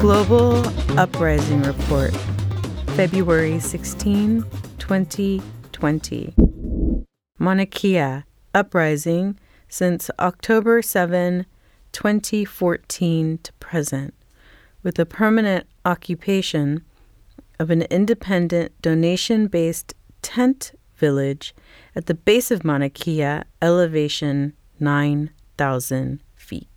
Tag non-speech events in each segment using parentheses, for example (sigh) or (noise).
Global Uprising Report, February 16, 2020. Mauna Kea Uprising since October 7, 2014 to present, with a permanent occupation of an independent donation based tent village at the base of Mauna Kea, elevation 9,000 feet.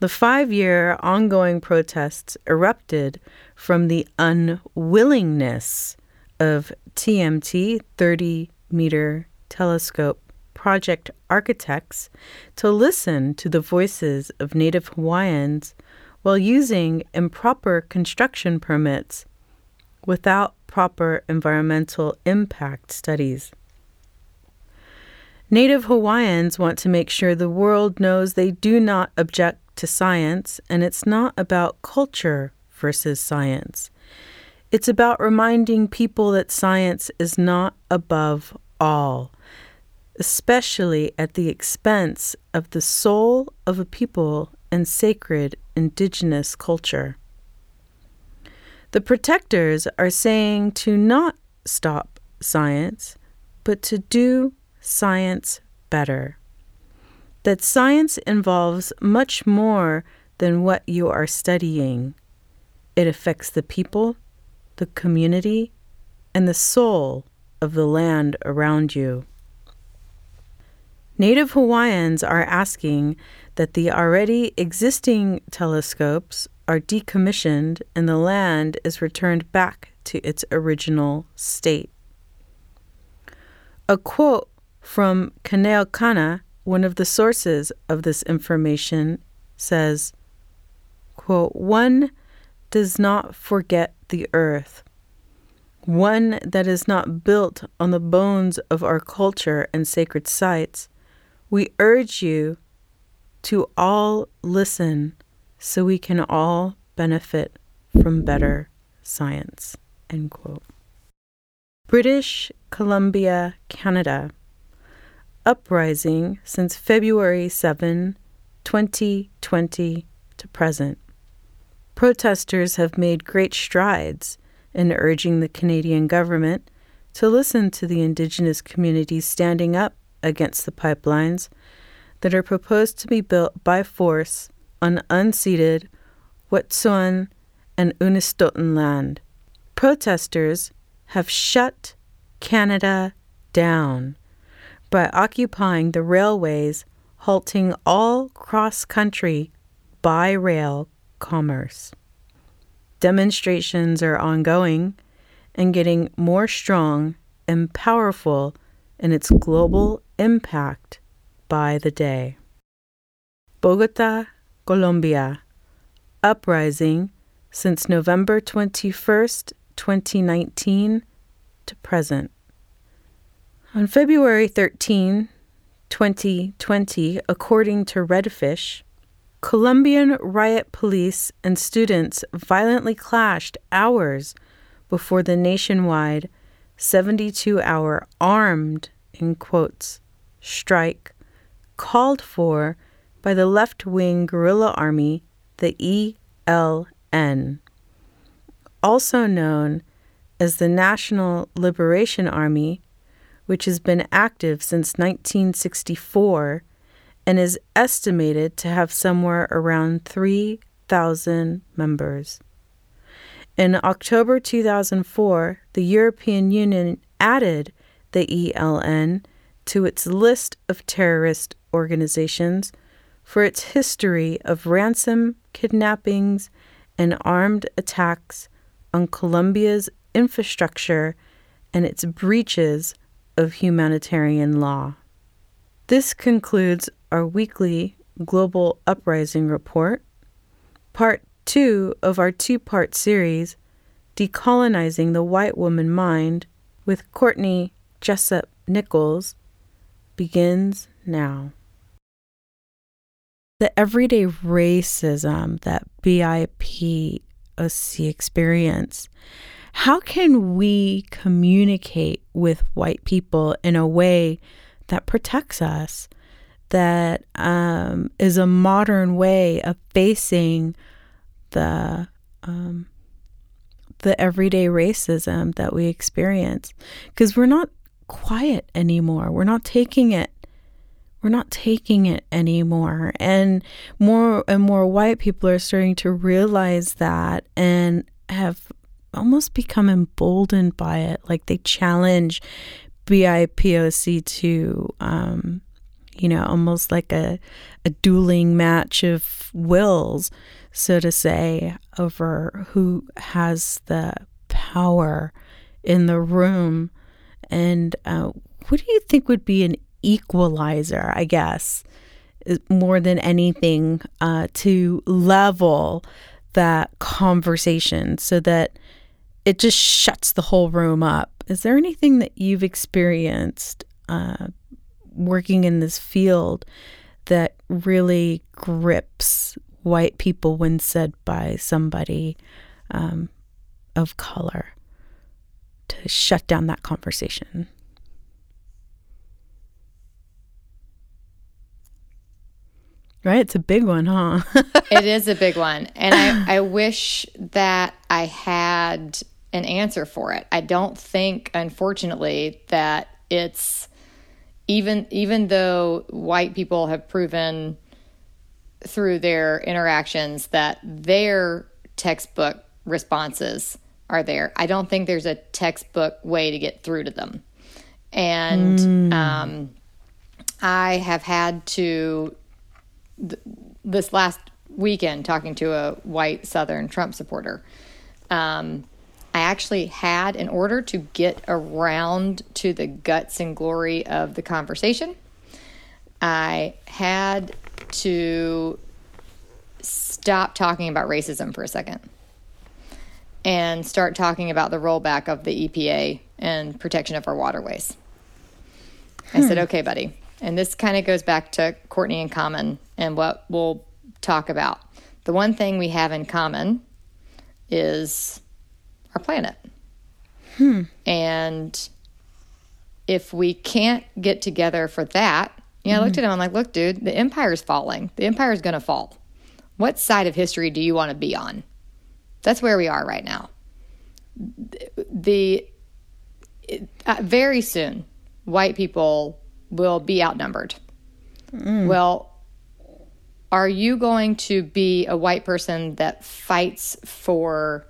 The five year ongoing protests erupted from the unwillingness of TMT 30 meter telescope project architects to listen to the voices of Native Hawaiians while using improper construction permits without proper environmental impact studies. Native Hawaiians want to make sure the world knows they do not object to science, and it's not about culture versus science. It's about reminding people that science is not above all, especially at the expense of the soul of a people and sacred indigenous culture. The protectors are saying to not stop science, but to do science better. That science involves much more than what you are studying. It affects the people, the community, and the soul of the land around you. Native Hawaiians are asking that the already existing telescopes are decommissioned and the land is returned back to its original state. A quote from Kanaeokana, one of the sources of this information, says, quote, One does not forget the earth, one that is not built on the bones of our culture and sacred sites we urge you to all listen so we can all benefit from better science. End quote. British Columbia, Canada. Uprising since February 7, 2020 to present. Protesters have made great strides in urging the Canadian government to listen to the Indigenous communities standing up against the pipelines that are proposed to be built by force on unceded Wet'suwet'en and Unist'ot'en land. Protesters have shut Canada down by occupying the railways, halting all cross country by rail commerce. Demonstrations are ongoing and getting more strong and powerful in its global impact by the day. Bogota, Colombia, uprising since November 21st, 2019 to present. On February 13, 2020, according to Redfish, Colombian riot police and students violently clashed hours before the nationwide 72 hour armed, in quotes, strike called for by the left wing guerrilla army, the ELN, also known as the National Liberation Army, which has been active since 1964 and is estimated to have somewhere around 3,000 members. In October 2004, the European Union added the ELN to its list of terrorist organizations for its history of ransom, kidnappings, and armed attacks on Colombia's infrastructure and its breaches of humanitarian law. This concludes our weekly Global Uprising Report. Part two of our two part series, Decolonizing the White Woman Mind, with Courtney Jessup Nichols, begins now. the everyday racism that BIPOC experience, how can we communicate with white people in a way that protects us, that um, is a modern way of facing the um, the everyday racism that we experience? Because we're not quiet anymore. We're not taking it we're not taking it anymore. And more and more white people are starting to realize that and have almost become emboldened by it. Like they challenge BIPOC to, um, you know, almost like a, a dueling match of wills, so to say, over who has the power in the room. And uh, what do you think would be an equalizer, I guess, more than anything, uh, to level that conversation so that it just shuts the whole room up. Is there anything that you've experienced uh, working in this field that really grips white people when said by somebody um, of color to shut down that conversation? Right? It's a big one, huh? (laughs) it is a big one. And I, I wish that I had an answer for it. I don't think, unfortunately, that it's even even though white people have proven through their interactions that their textbook responses are there. I don't think there's a textbook way to get through to them. And mm. um, I have had to th- this last weekend talking to a white Southern Trump supporter. Um, I actually had, in order to get around to the guts and glory of the conversation, I had to stop talking about racism for a second and start talking about the rollback of the EPA and protection of our waterways. Hmm. I said, hmm. okay, buddy. And this kind of goes back to Courtney and Common and what we'll talk about. The one thing we have in common is our planet. Hmm. And if we can't get together for that, you know, mm-hmm. I looked at him, I'm like, look, dude, the empire's falling. The empire's going to fall. What side of history do you want to be on? That's where we are right now. The, uh, very soon, white people will be outnumbered. Mm. Well, are you going to be a white person that fights for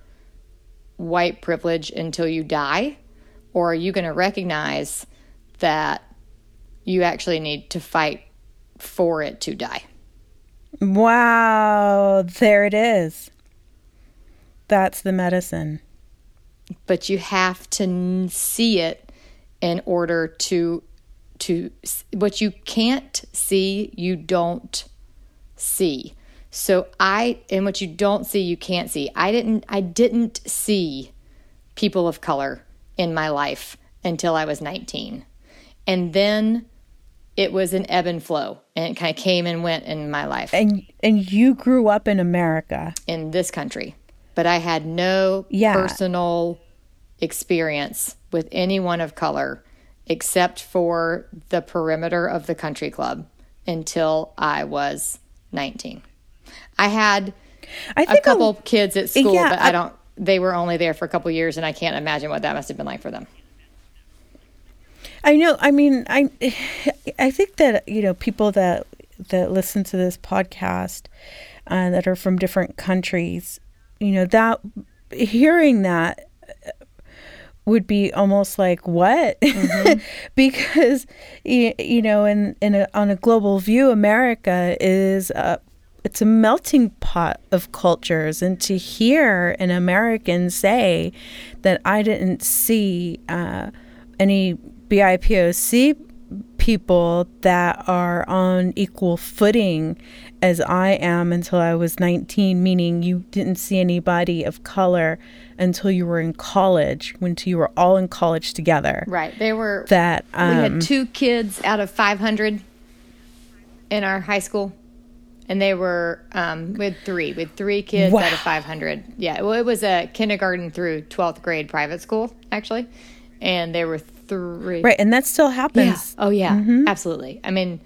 white privilege until you die? Or are you going to recognize that you actually need to fight for it to die? Wow, there it is. That's the medicine. But you have to see it in order to to what you can't see, you don't see. So I and what you don't see, you can't see. I didn't I didn't see people of color in my life until I was 19. And then it was an ebb and flow and it kind of came and went in my life. And and you grew up in America. In this country. But I had no yeah. personal experience with anyone of color except for the perimeter of the country club until I was 19. I had I think a couple a, kids at school, yeah, but I, I don't. They were only there for a couple years, and I can't imagine what that must have been like for them. I know. I mean, I I think that you know people that that listen to this podcast uh, that are from different countries, you know that hearing that would be almost like what mm-hmm. (laughs) because you, you know in in a, on a global view america is a, it's a melting pot of cultures and to hear an american say that i didn't see uh, any bipoc people that are on equal footing as I am until I was 19, meaning you didn't see anybody of color until you were in college, until you were all in college together. Right. They were that um, we had um, two kids out of 500 in our high school. and they were um, we had three, with three kids wow. out of five hundred. Yeah, well, it was a kindergarten through twelfth grade private school actually, and there were three. Right, and that still happens. Yeah. Oh yeah, mm-hmm. absolutely. I mean.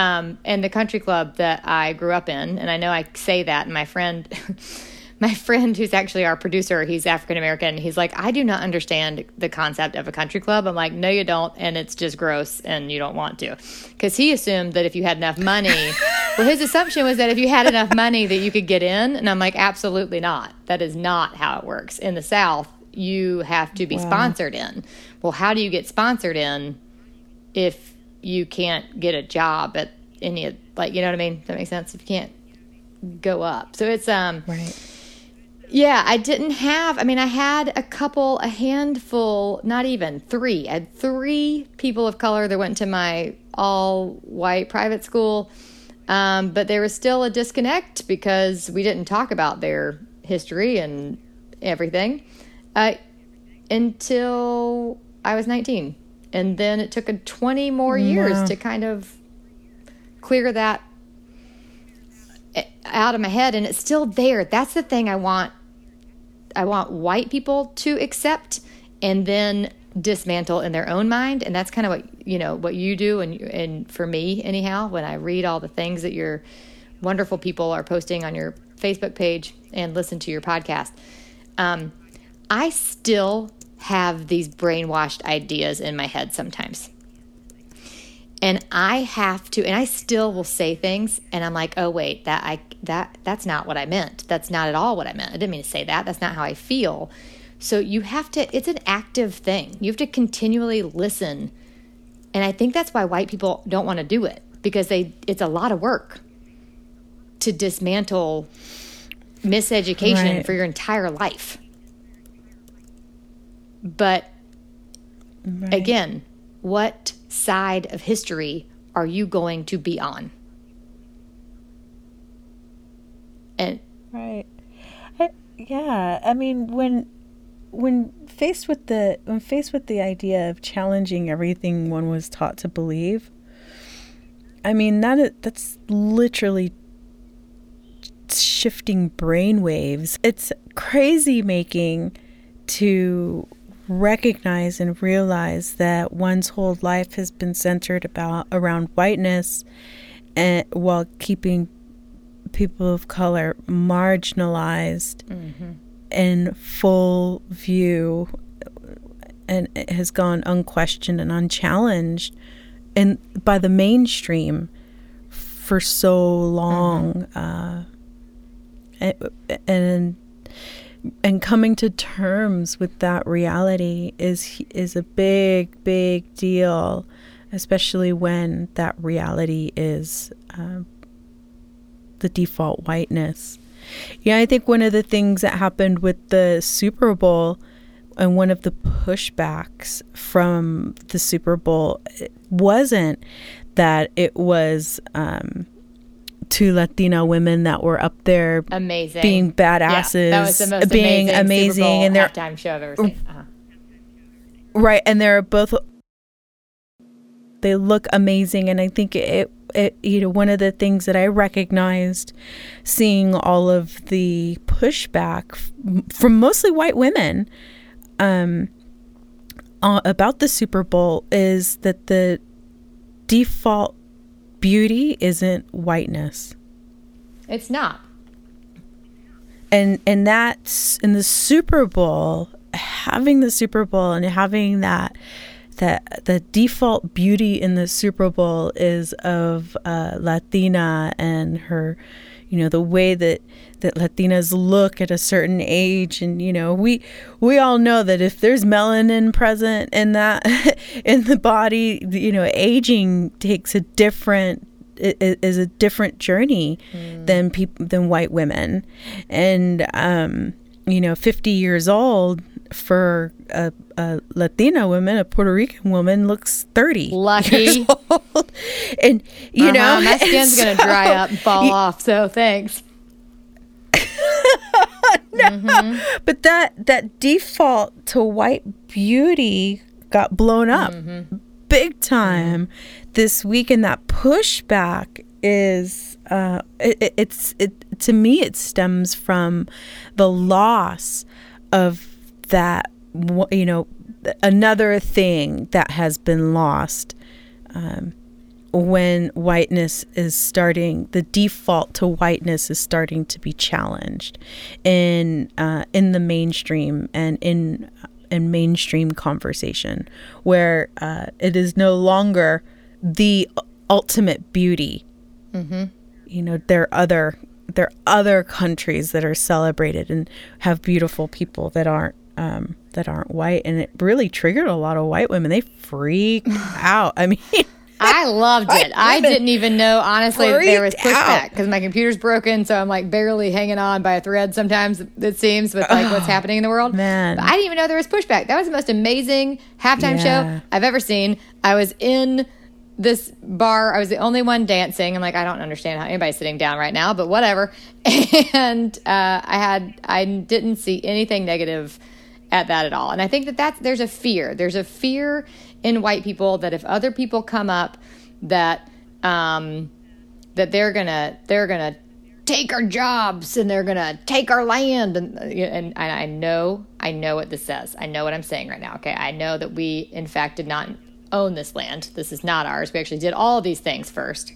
Um, and the country club that I grew up in, and I know I say that, and my friend (laughs) my friend who's actually our producer, he's African American. He's like, I do not understand the concept of a country club. I'm like, no, you don't. And it's just gross and you don't want to. Because he assumed that if you had enough money, (laughs) well, his assumption was that if you had enough money that you could get in. And I'm like, absolutely not. That is not how it works. In the South, you have to be wow. sponsored in. Well, how do you get sponsored in if you can't get a job at any, like, you know what I mean? Does that make sense? If you can't go up. So it's, um, right yeah, I didn't have, I mean, I had a couple, a handful, not even three. I had three people of color that went to my all white private school. Um, but there was still a disconnect because we didn't talk about their history and everything uh, until I was 19. And then it took a 20 more years to kind of clear that out of my head and it's still there. That's the thing I want I want white people to accept and then dismantle in their own mind and that's kind of what you know what you do and and for me anyhow when I read all the things that your wonderful people are posting on your Facebook page and listen to your podcast um, I still have these brainwashed ideas in my head sometimes and I have to and I still will say things and I'm like oh wait that I that that's not what I meant. That's not at all what I meant. I didn't mean to say that. That's not how I feel. So you have to it's an active thing. You have to continually listen. And I think that's why white people don't want to do it because they it's a lot of work to dismantle miseducation right. for your entire life. But right. again, what side of history are you going to be on? and right I, yeah i mean when when faced with the when faced with the idea of challenging everything one was taught to believe i mean that that's literally shifting brain waves it's crazy making to recognize and realize that one's whole life has been centered about around whiteness and while keeping people of color marginalized mm-hmm. in full view and it has gone unquestioned and unchallenged and by the mainstream for so long mm-hmm. uh, and and coming to terms with that reality is is a big big deal especially when that reality is uh, the default whiteness. Yeah, I think one of the things that happened with the Super Bowl and one of the pushbacks from the Super Bowl wasn't that it was um, two Latina women that were up there amazing being badasses yeah, the most being amazing, amazing and their halftime show I've ever seen. Uh-huh. Right, and they're both they look amazing and I think it it, you know, one of the things that I recognized seeing all of the pushback f- from mostly white women um, uh, about the Super Bowl is that the default beauty isn't whiteness. It's not. And and that's in the Super Bowl, having the Super Bowl and having that that the default beauty in the Super Bowl is of uh, Latina and her, you know, the way that that Latinas look at a certain age, and you know, we we all know that if there's melanin present in that (laughs) in the body, you know, aging takes a different is a different journey mm. than people than white women, and um, you know, 50 years old for a, a, Latina woman, a Puerto Rican woman looks 30. Lucky. (laughs) And, you uh-huh, know, my skin's (laughs) so, going to dry up and fall you, off. So thanks. (laughs) no, mm-hmm. but that that default to white beauty got blown up mm-hmm. big time mm-hmm. this week, and that pushback is uh, it, it's it to me it stems from the loss of that you know another thing that has been lost um, when whiteness is starting the default to whiteness is starting to be challenged in uh, in the mainstream and in in mainstream conversation where uh, it is no longer the ultimate beauty. Mm-hmm. you know there are other there are other countries that are celebrated and have beautiful people that aren't um, that aren't white. And it really triggered a lot of white women. They freaked (laughs) out. I mean I loved it. I didn't even know, honestly, that there was pushback because my computer's broken. So I'm like barely hanging on by a thread sometimes, it seems, with like oh, what's happening in the world. Man. But I didn't even know there was pushback. That was the most amazing halftime yeah. show I've ever seen. I was in this bar. I was the only one dancing. I'm like, I don't understand how anybody's sitting down right now, but whatever. (laughs) And uh, I had, I didn't see anything negative at that at all. And I think that that's, there's a fear. There's a fear in white people that if other people come up that um, that they're gonna they're gonna take our jobs and they're gonna take our land and and I know I know what this says. I know what I'm saying right now. Okay, I know that we in fact did not own this land. This is not ours. We actually did all these things first.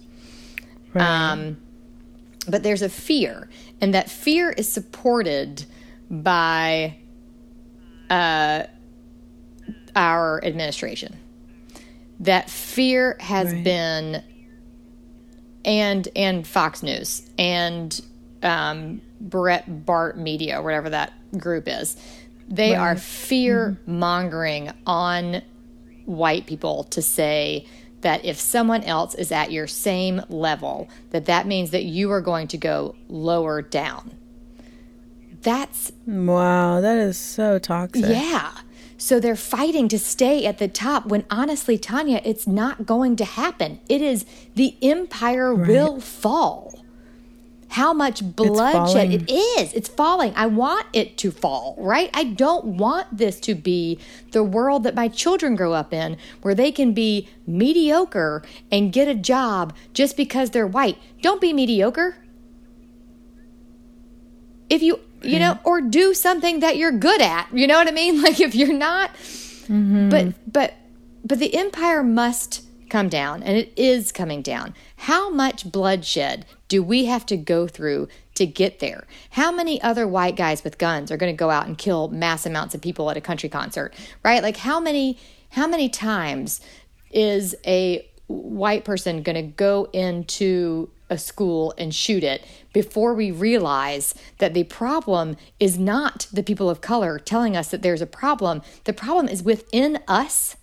Right. Um, but there's a fear, and that fear is supported by uh, our administration. That fear has right. been, and and Fox News and um, Breitbart Media, whatever that group is, they right. are fear mongering mm-hmm. on white people to say that if someone else is at your same level, that that means that you are going to go lower down. That's wow, that is so toxic. Yeah. So they're fighting to stay at the top when honestly, Tanya, it's not going to happen. It is the empire right. will fall. How much bloodshed it is. It's falling. I want it to fall, right? I don't want this to be the world that my children grow up in where they can be mediocre and get a job just because they're white. Don't be mediocre. If you you know, or do something that you're good at. You know what I mean? (laughs) Like if you're not, mm-hmm. but but but the empire must come down, and it is coming down. How much bloodshed do we have to go through to get there? How many other white guys with guns are going to go out and kill mass amounts of people at a country concert? Right? Like how many how many times is a white person going to go into a school and shoot it before we realize that the problem is not the people of color telling us that there's a problem. The problem is within us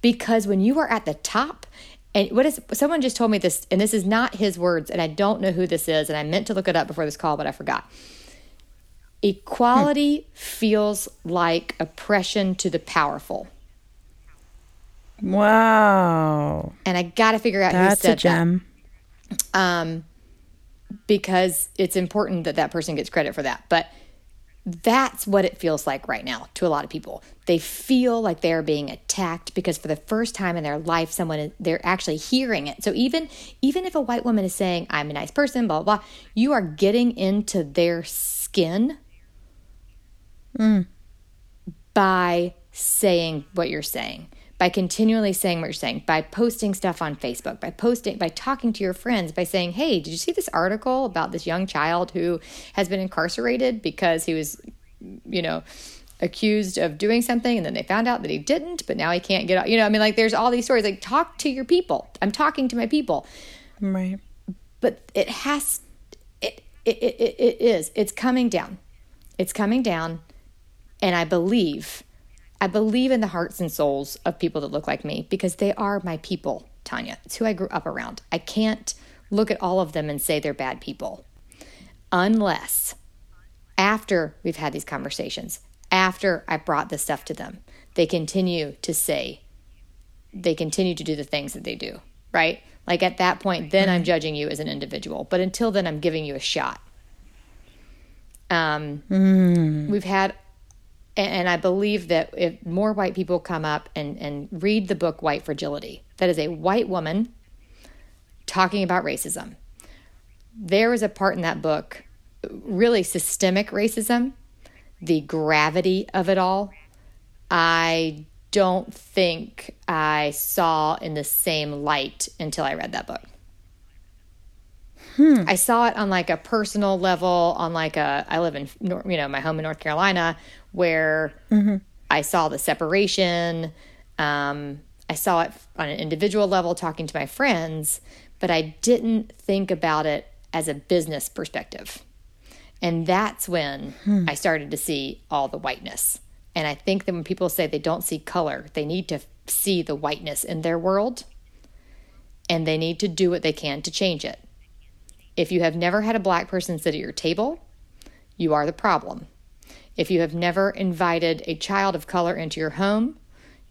because when you are at the top, and what is someone just told me this, and this is not his words, and I don't know who this is, and I meant to look it up before this call, but I forgot. Equality hmm. feels like oppression to the powerful. Wow. And I got to figure out That's who said a gem. that um, because it's important that that person gets credit for that. But that's what it feels like right now to a lot of people. They feel like they're being attacked because for the first time in their life, someone is, they're actually hearing it. So even even if a white woman is saying, "I'm a nice person," blah blah, blah you are getting into their skin mm. by saying what you're saying by continually saying what you're saying, by posting stuff on Facebook, by posting, by talking to your friends, by saying, Hey, did you see this article about this young child who has been incarcerated because he was, you know, accused of doing something and then they found out that he didn't, but now he can't get out. You know, I mean, like there's all these stories. Like, talk to your people. I'm talking to my people. Right. But it has, it, it, it, it is, it's coming down. It's coming down. And I believe I believe in the hearts and souls of people that look like me because they are my people, Tanya. It's who I grew up around. I can't look at all of them and say they're bad people unless after we've had these conversations, after I brought this stuff to them, they continue to say, they continue to do the things that they do, right? Like at that point, then I'm judging you as an individual. But until then, I'm giving you a shot. Um, mm. We've had and, I believe that if more white people come up and, and read the book White Fragility, that is a white woman talking about racism. there was a part in that book, really systemic racism, the gravity of it all. I don't think I saw in the same light until I read that book. Hmm. I saw it on like a personal level, on like a, I live in, you know, my home in North Carolina, where mm-hmm. I saw the separation. Um, I saw it on an individual level talking to my friends, but I didn't think about it as a business perspective. And that's when hmm. I started to see all the whiteness. And I think that when people say they don't see color, they need to see the whiteness in their world and they need to do what they can to change it. If you have never had a black person sit at your table, you are the problem. If you have never invited a child of color into your home,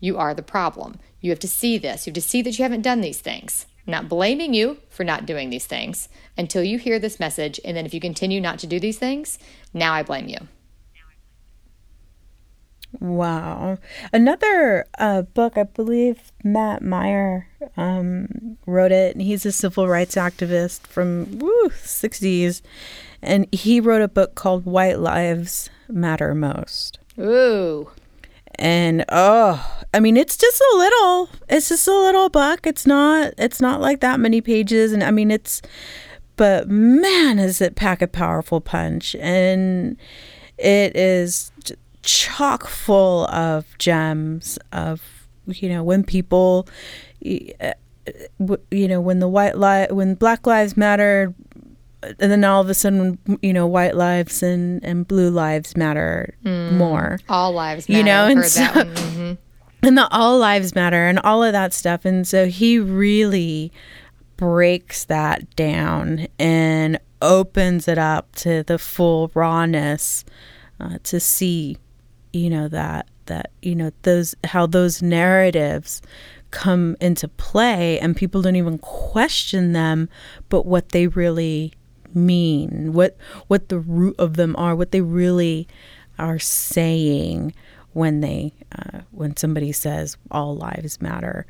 you are the problem. You have to see this. You have to see that you haven't done these things. I'm not blaming you for not doing these things until you hear this message. And then if you continue not to do these things, now I blame you. Wow. Another uh, book, I believe Matt Meyer um, wrote it. And he's a civil rights activist from woo, 60s. And he wrote a book called White Lives Matter Most. Ooh. And oh, I mean it's just a little it's just a little book. It's not it's not like that many pages and I mean it's but man is it pack a powerful punch and it is chock full of gems of you know when people uh, you know when the white li- when black lives matter and then all of a sudden you know white lives and and blue lives matter mm, more. All lives matter. you know and so, mm-hmm. (laughs) and the all lives matter and all of that stuff. And so he really breaks that down and opens it up to the full rawness uh, to see you know that that you know those how those narratives come into play and people don't even question them but what they really mean what what the root of them are what they really are saying when they uh, when somebody says all lives matter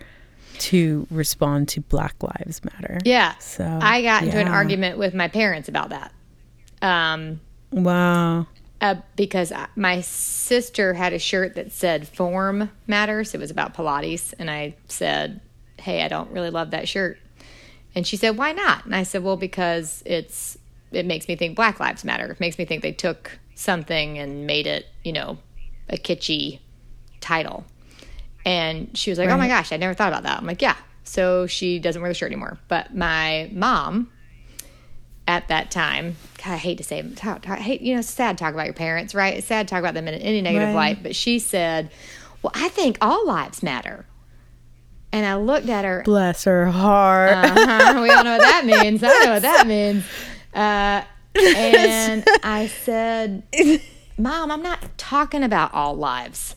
to respond to black lives matter yeah so i got into an argument with my parents about that um wow uh, because my sister had a shirt that said form matters. It was about Pilates. And I said, Hey, I don't really love that shirt. And she said, Why not? And I said, Well, because it's it makes me think Black Lives Matter. It makes me think they took something and made it, you know, a kitschy title. And she was like, right. Oh my gosh, I never thought about that. I'm like, Yeah. So she doesn't wear the shirt anymore. But my mom at that time. God, I hate to say, talk, I hate you know, it's sad to talk about your parents, right? It's sad to talk about them in any negative right. light. But she said, "Well, I think all lives matter." And I looked at her. Bless her heart. Uh-huh. We all know what that (laughs) means. I know what that means. Uh, (laughs) and I said, "Mom, I'm not talking about all lives.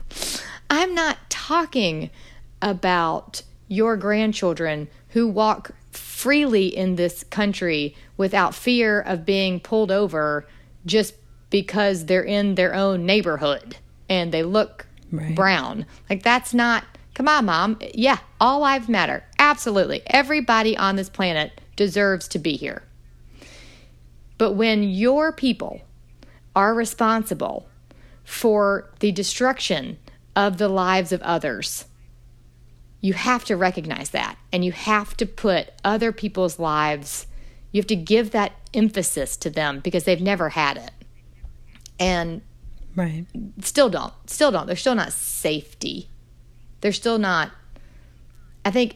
(laughs) I'm not talking about your grandchildren who walk freely in this country without fear of being pulled over just because they're in their own neighborhood and they look right. brown. Like, that's not, come on, mom. Yeah, all lives matter. Absolutely. Everybody on this planet deserves to be here. But when your people are responsible for the destruction of the lives of others, you have to recognize that and you have to put other people's lives you have to give that emphasis to them because they've never had it and right still don't still don't they're still not safety they're still not i think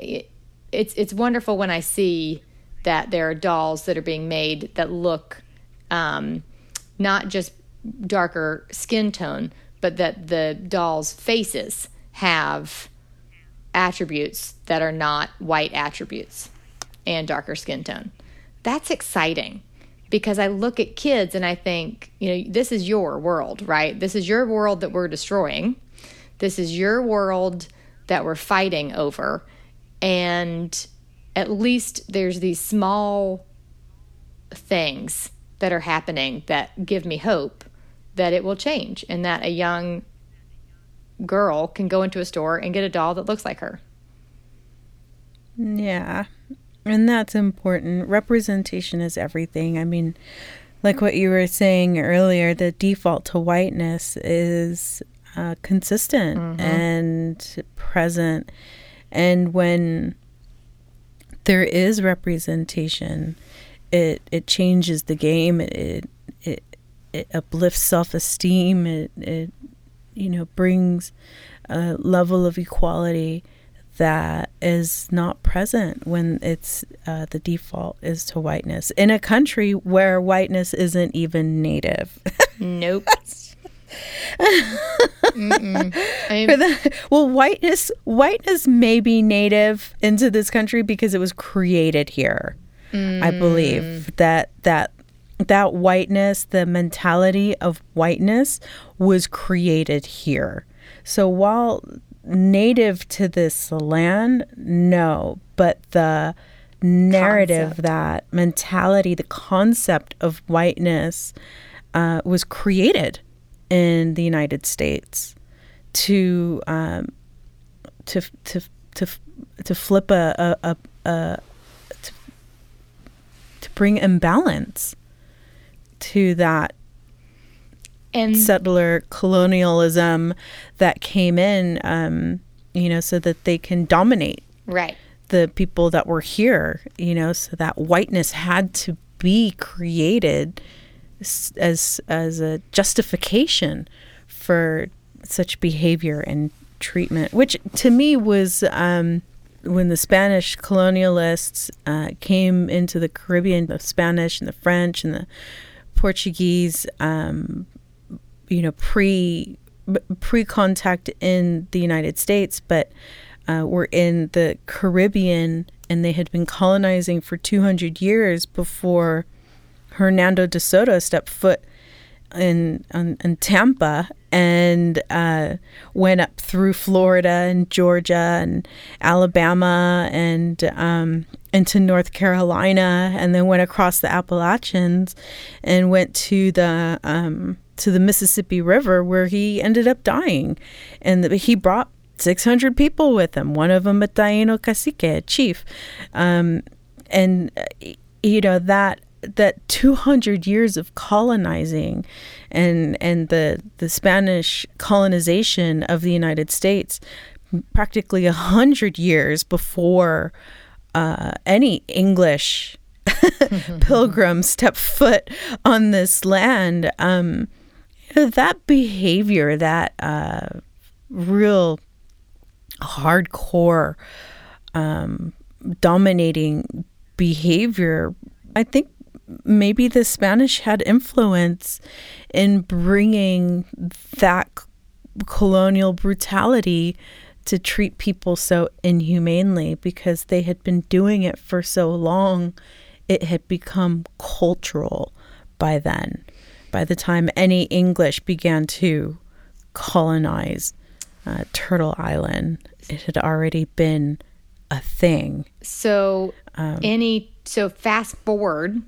it's it's wonderful when i see that there are dolls that are being made that look um, not just darker skin tone but that the dolls faces have attributes that are not white attributes and darker skin tone. That's exciting because I look at kids and I think, you know, this is your world, right? This is your world that we're destroying. This is your world that we're fighting over. And at least there's these small things that are happening that give me hope that it will change and that a young girl can go into a store and get a doll that looks like her. Yeah. And that's important. Representation is everything. I mean, like what you were saying earlier, the default to whiteness is uh, consistent mm-hmm. and present. And when there is representation, it it changes the game. It it it uplifts self esteem. It it you know brings a level of equality that is not present when it's uh, the default is to whiteness in a country where whiteness isn't even native. (laughs) nope. (laughs) the, well, whiteness whiteness may be native into this country because it was created here. Mm. I believe mm. that that that whiteness, the mentality of whiteness, was created here. So while native to this land? No, but the narrative, concept. that mentality, the concept of whiteness uh, was created in the United States to um, to to to to flip a, a, a, a to, to bring imbalance to that and settler colonialism that came in, um, you know, so that they can dominate right. the people that were here, you know, so that whiteness had to be created as as a justification for such behavior and treatment, which to me was um, when the Spanish colonialists uh, came into the Caribbean, the Spanish and the French and the Portuguese um, you know, pre pre contact in the United States, but uh, were in the Caribbean and they had been colonizing for 200 years before Hernando de Soto stepped foot in, in, in Tampa and uh, went up through Florida and Georgia and Alabama and um, into North Carolina and then went across the Appalachians and went to the um, to the Mississippi River where he ended up dying. And he brought 600 people with him, one of them a Taino cacique, a chief. Um, and, you know, that that 200 years of colonizing and and the the Spanish colonization of the United States practically a hundred years before uh, any English (laughs) pilgrim (laughs) stepped foot on this land. Um, that behavior, that uh, real hardcore um, dominating behavior, I think maybe the Spanish had influence in bringing that colonial brutality to treat people so inhumanely because they had been doing it for so long. It had become cultural by then by the time any English began to colonize uh, Turtle Island, it had already been a thing. So, um, any so fast forward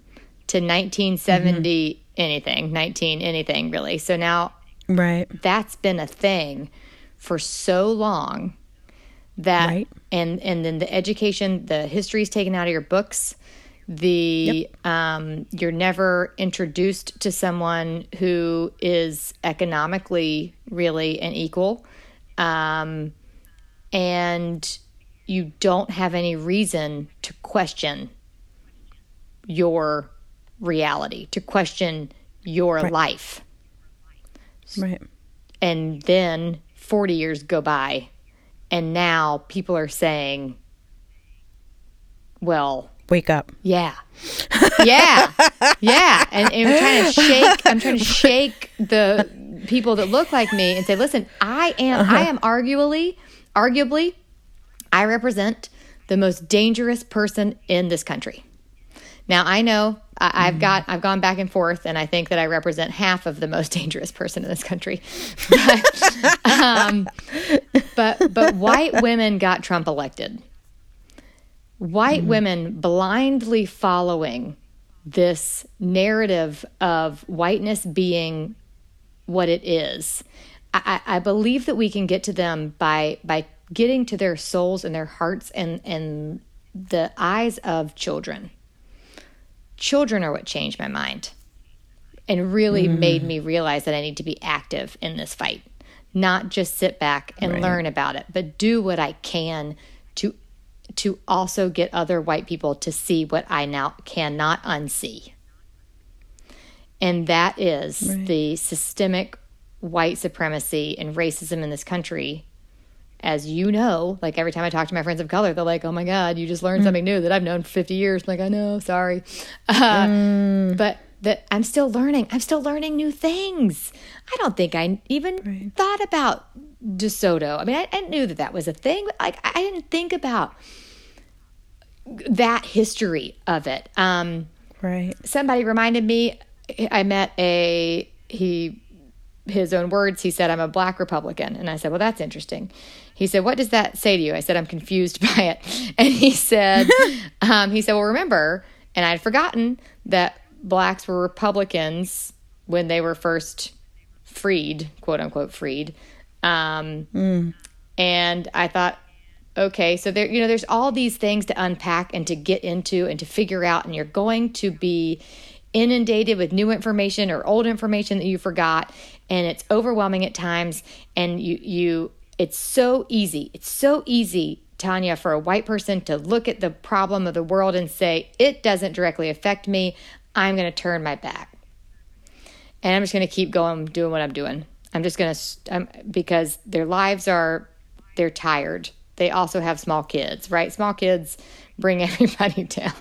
to 1970 mm-hmm. anything, 19 anything really. So now, right, that's been a thing for so long that right. and and then the education, the history is taken out of your books the yep. um, you're never introduced to someone who is economically really an equal um, and you don't have any reason to question your reality to question your right. life right and then 40 years go by and now people are saying well wake up. Yeah. Yeah. yeah. And, and we're trying to shake, I'm trying to (laughs) shake the people that look like me and say, listen, I am, uh-huh. I am arguably, arguably, I represent the most dangerous person in this country. Now I know I, have mm. got I've gone back and forth, and I think that I represent half of the most (laughs) dangerous person in this country. (laughs) But, um, but but white (laughs) women got Trump elected white mm-hmm. women blindly following this narrative of whiteness being what it is. I, I, believe that we can get to them by by getting to their souls and their hearts and and the eyes of children. Children are what changed my mind and really mm. made me realize that I need to be active in this fight, not just sit back and right. learn about it, but do what I can to to also get other white people to see what I now cannot unsee. And that is right. the systemic white supremacy and racism in this country. As you know, like every time I talk to my friends of color, they're like, oh my God, you just learned mm. something new that I've known for 50 years. I'm like, I know, sorry. (laughs) Uh, mm. But that I'm still learning. I'm still learning new things. I don't think I even right. thought about DeSoto. I mean, I, I, knew that that was a thing, but like I didn't think about that history of it. Um, right. Somebody reminded me. I met a he his own words. He said, "I'm a black Republican," and I said, "Well, that's interesting." He said, "What does that say to you?" I said, "I'm confused (laughs) by it," and he said, (laughs) um, "He said, well, remember." And I'd forgotten that blacks were Republicans when they were first freed, quote unquote freed. Um, mm. And I thought, okay, so there, you know, there's all these things to unpack and to get into and to figure out, and you're going to be inundated with new information or old information that you forgot, and it's overwhelming at times. And you, you, it's so easy. It's so easy Tanya, for a white person to look at the problem of the world and say, it doesn't directly affect me. I'm going to turn my back. And I'm just going to keep going, doing what I'm doing. I'm just going to, because their lives are, they're tired. They also have small kids, right? Small kids bring (laughs) everybody down.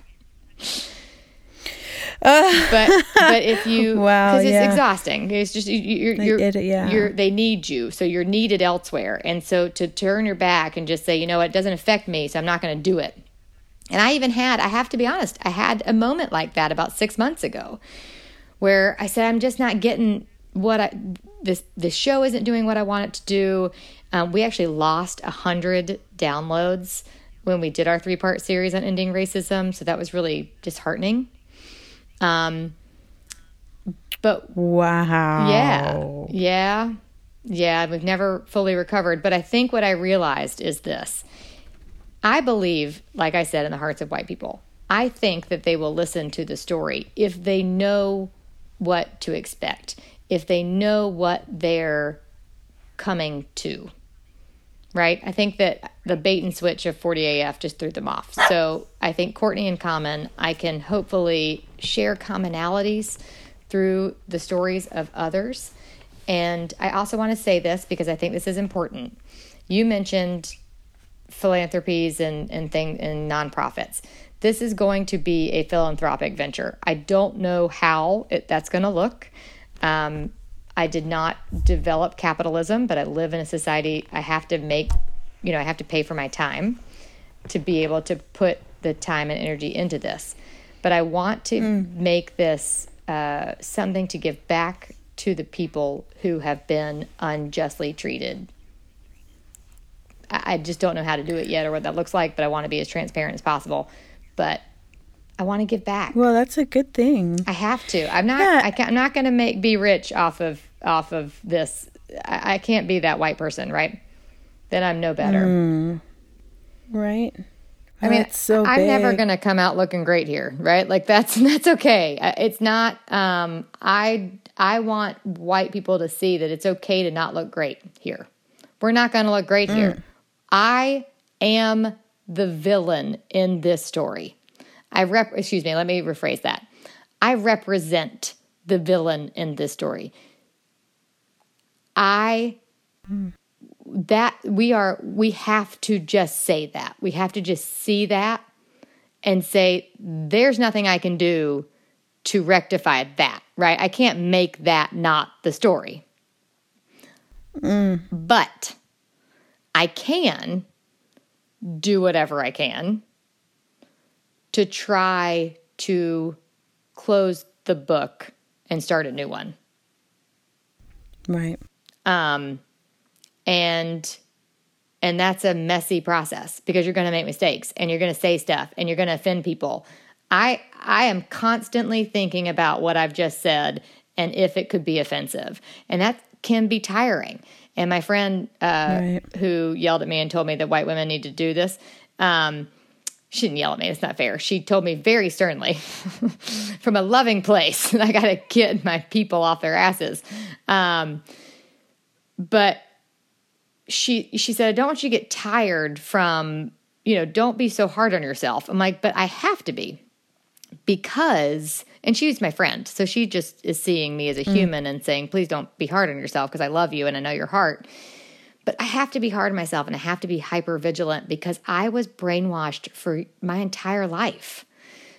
Uh, but but if (laughs) you wow because it's yeah. exhausting it's just you, are you're, it, yeah. you're they need you so you're needed elsewhere and so to turn your back and just say you know what, it doesn't affect me so i'm not going to do it and I even had, I have to be honest, I had a moment like that about six months ago where I said, I'm just not getting what I, this, this show isn't doing what I want it to do. Um, we actually lost a hundred downloads when we did our three part series on ending racism. So that was really disheartening. Um, but wow. Yeah. Yeah. Yeah. We've never fully recovered. But I think what I realized is this I believe, like I said, in the hearts of white people. I think that they will listen to the story if they know what to expect, if they know what they're coming to. Right? I think that the bait and switch of 40AF just threw them off. So I think Courtney in Common, I can hopefully share commonalities through the stories of others. And I also want to say this because I think this is important. You mentioned philanthropies and and thing and nonprofits. This is going to be a philanthropic venture. I don't know how it, that's going to look. Um, I did not develop capitalism, but I live in a society. I have to make, you know, I have to pay for my time to be able to put the time and energy into this. But I want to mm. make this uh, something to give back to the people who have been unjustly treated I just don't know how to do it yet or what that looks like, but I want to be as transparent as possible. But I want to give back. Well, that's a good thing. I have to. I'm not. Yeah. I am not going to make be rich off of off of this. I, I, can't be that white person, right? Then I'm no better. Mm. Right. I mean, so I'm big. never going to come out looking great here, right? Like that's (laughs) that's okay. Uh, it's not. Um, I I want white people to see that it's okay to not look great here. We're not going to look great mm. here. I am the villain in this story. I rep excuse me, let me rephrase that. I represent the villain in this story. I that we are we have to just say that. We have to just see that and say there's nothing I can do to rectify that, right? I can't make that not the story. Mm. But I can do whatever I can to try to close the book and start a new one. Right. Um and and that's a messy process because you're going to make mistakes and you're going to say stuff and you're going to offend people. I I am constantly thinking about what I've just said and if it could be offensive. And that can be tiring. And my friend uh, right. who yelled at me and told me that white women need to do this, um, she didn't yell at me. It's not fair. She told me very sternly (laughs) from a loving place (laughs) I got to get my people off their asses. Um, but she she said, I don't want you to get tired from, you know, don't be so hard on yourself. I'm like, but I have to be because and she's my friend. So she just is seeing me as a human mm. and saying, please don't be hard on yourself because I love you and I know your heart. But I have to be hard on myself and I have to be hyper vigilant because I was brainwashed for my entire life.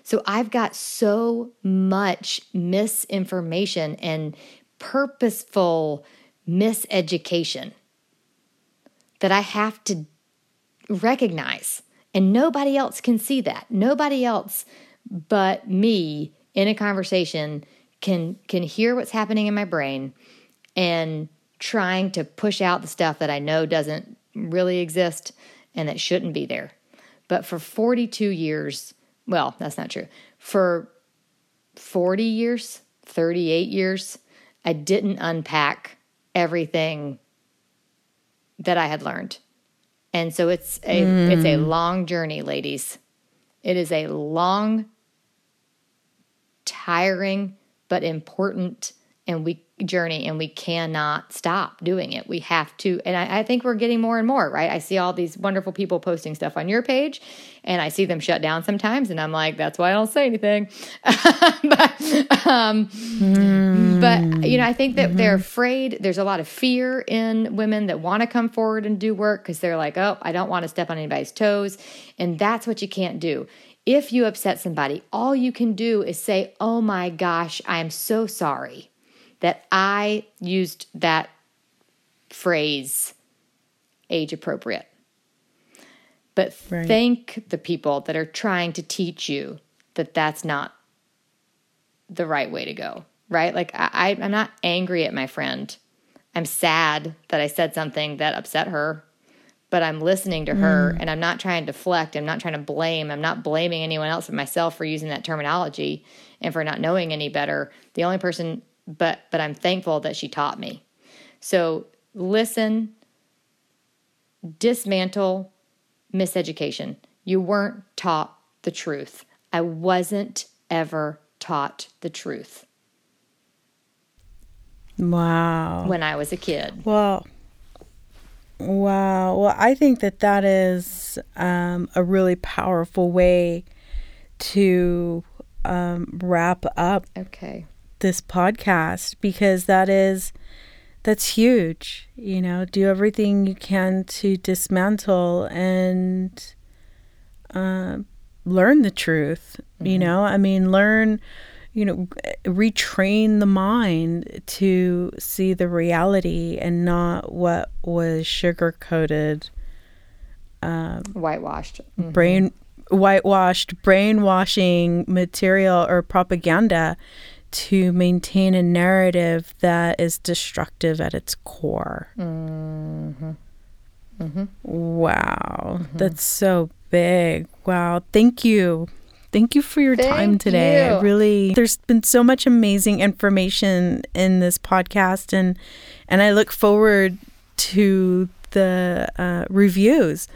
So I've got so much misinformation and purposeful miseducation that I have to recognize. And nobody else can see that. Nobody else but me in a conversation can can hear what's happening in my brain and trying to push out the stuff that I know doesn't really exist and that shouldn't be there. But for 42 years, well, that's not true. For 40 years, 38 years, I didn't unpack everything that I had learned. And so it's a mm. it's a long journey, ladies. It is a long tiring but important and we journey and we cannot stop doing it. We have to, and I, I, think we're getting more and more, right? I see all these wonderful people posting stuff on your page and I see them shut down sometimes and I'm like, that's why I don't say anything. (laughs) but, um, mm. but, you know, I think that mm-hmm. they're afraid. There's a lot of fear in women that want to come forward and do work because they're like, oh, I don't want to step on anybody's toes. And that's what you can't do. If you upset somebody, all you can do is say, oh my gosh, I am so sorry that I used that phrase age appropriate. But right. thank the people that are trying to teach you that that's not the right way to go, right? Like, I, I'm not angry at my friend. I'm sad that I said something that upset her, but I'm listening to her mm. and I'm not trying to deflect. I'm not trying to blame. I'm not blaming anyone else but myself for using that terminology and for not knowing any better. The only person but but I'm thankful that she taught me. So listen, dismantle miseducation. You weren't taught the truth. I wasn't ever taught the truth. Wow. When I was a kid. Well, wow. Well, I think that that is um, a really powerful way to um, wrap up. Okay this podcast because that is that's huge you know do everything you can to dismantle and uh, learn the truth mm-hmm. you know i mean learn you know retrain the mind to see the reality and not what was sugar coated um, whitewashed mm-hmm. brain whitewashed brainwashing material or propaganda to maintain a narrative that is destructive at its core. Mm-hmm. Mm-hmm. Wow, mm-hmm. that's so big. Wow, thank you. Thank you for your thank time today. You. I really there's been so much amazing information in this podcast and and I look forward to the uh, reviews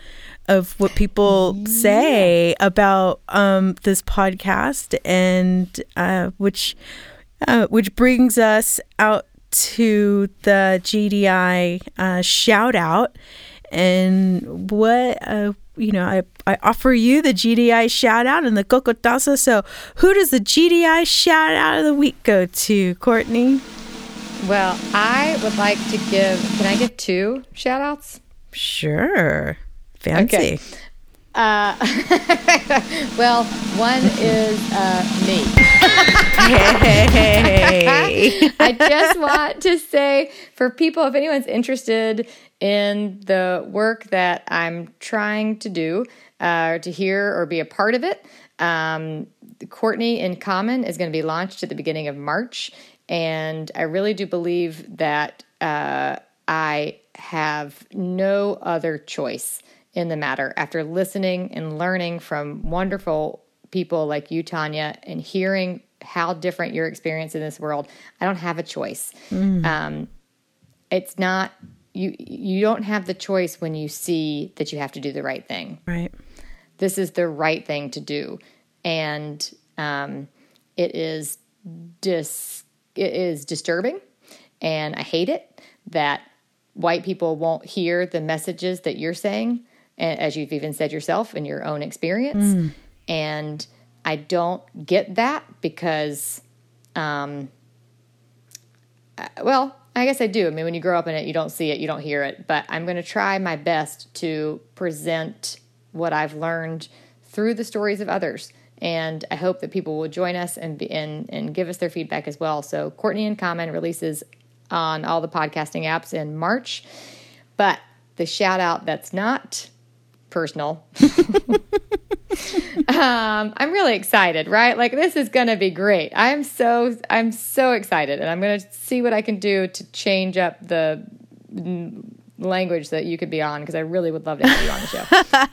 of what people yeah. say about um, this podcast, and uh, which uh, which brings us out to the GDI uh, shout out. And what uh, you know, I, I offer you the GDI shout out and the Cocotazo. So, who does the GDI shout out of the week go to, Courtney? Well, I would like to give, can I give two shout outs? Sure. Fancy. Okay. Uh, (laughs) well, one is uh, me. hey. (laughs) I just want to say for people, if anyone's interested in the work that I'm trying to do, uh, to hear or be a part of it, um, Courtney in Common is going to be launched at the beginning of March. And I really do believe that uh, I have no other choice in the matter after listening and learning from wonderful people like you, Tanya, and hearing how different your experience in this world. I don't have a choice. Mm. Um, it's not you. You don't have the choice when you see that you have to do the right thing. Right. this is the right thing to do, and um, it is dis it is disturbing, and I hate it that white people won't hear the messages that you're saying, as you've even said yourself in your own experience, mm. and I don't get that because, um, well, I guess I do. I mean, when you grow up in it, you don't see it, you don't hear it. But I'm going to try my best to present what I've learned through the stories of others. And I hope that people will join us and be, and and give us their feedback as well. So Courtney in Common releases on all the podcasting apps in March. But the shout out that's not personal. (laughs) um, I'm really excited, right? Like this is going to be great. I'm so I'm so excited, and I'm going to see what I can do to change up the language that you could be on because I really would love to have you on the show.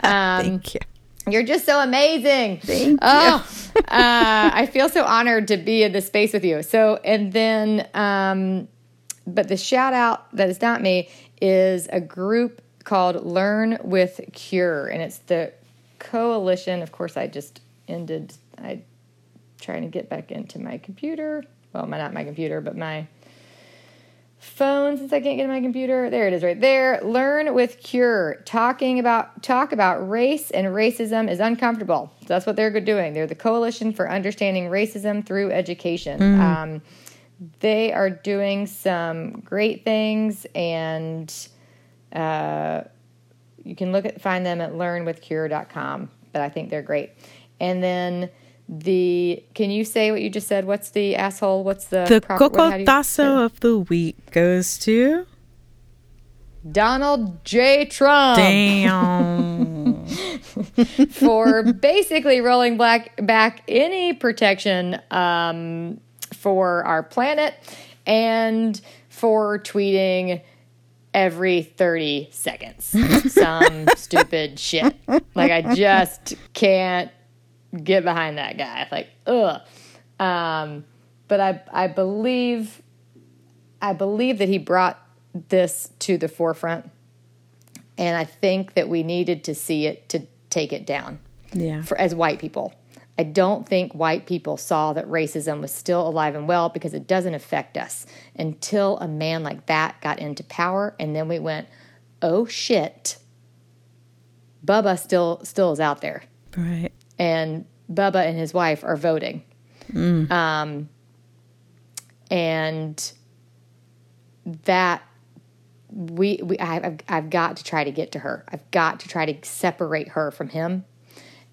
(laughs) Um, Thank you. You're just so amazing. Thank oh, you. uh, I feel so honored to be in this space with you. So, and then, um, but the shout out that is not me is a group called Learn with Cure, and it's the coalition. Of course, I just ended. I trying to get back into my computer. Well, my not my computer, but my phone since I can't get to my computer. There it is right there. Learn with Cure. Talking about talk about race and racism is uncomfortable. So that's what they're doing. They're the coalition for understanding racism through education. Mm. Um, they are doing some great things and uh, you can look at find them at learnwithcure.com, but I think they're great. And then the can you say what you just said? What's the asshole? What's the the proper, cocotazo of the week goes to Donald J. Trump. Damn. (laughs) for basically rolling black back any protection um, for our planet and for tweeting every 30 seconds (laughs) some stupid shit. Like I just can't get behind that guy. Like, ugh. Um, but I I believe I believe that he brought this to the forefront. And I think that we needed to see it to take it down. Yeah. For as white people. I don't think white people saw that racism was still alive and well because it doesn't affect us until a man like that got into power and then we went, "Oh shit. Bubba still still is out there." Right. And Bubba and his wife are voting. Mm. Um and that we, we I've, I've got to try to get to her. I've got to try to separate her from him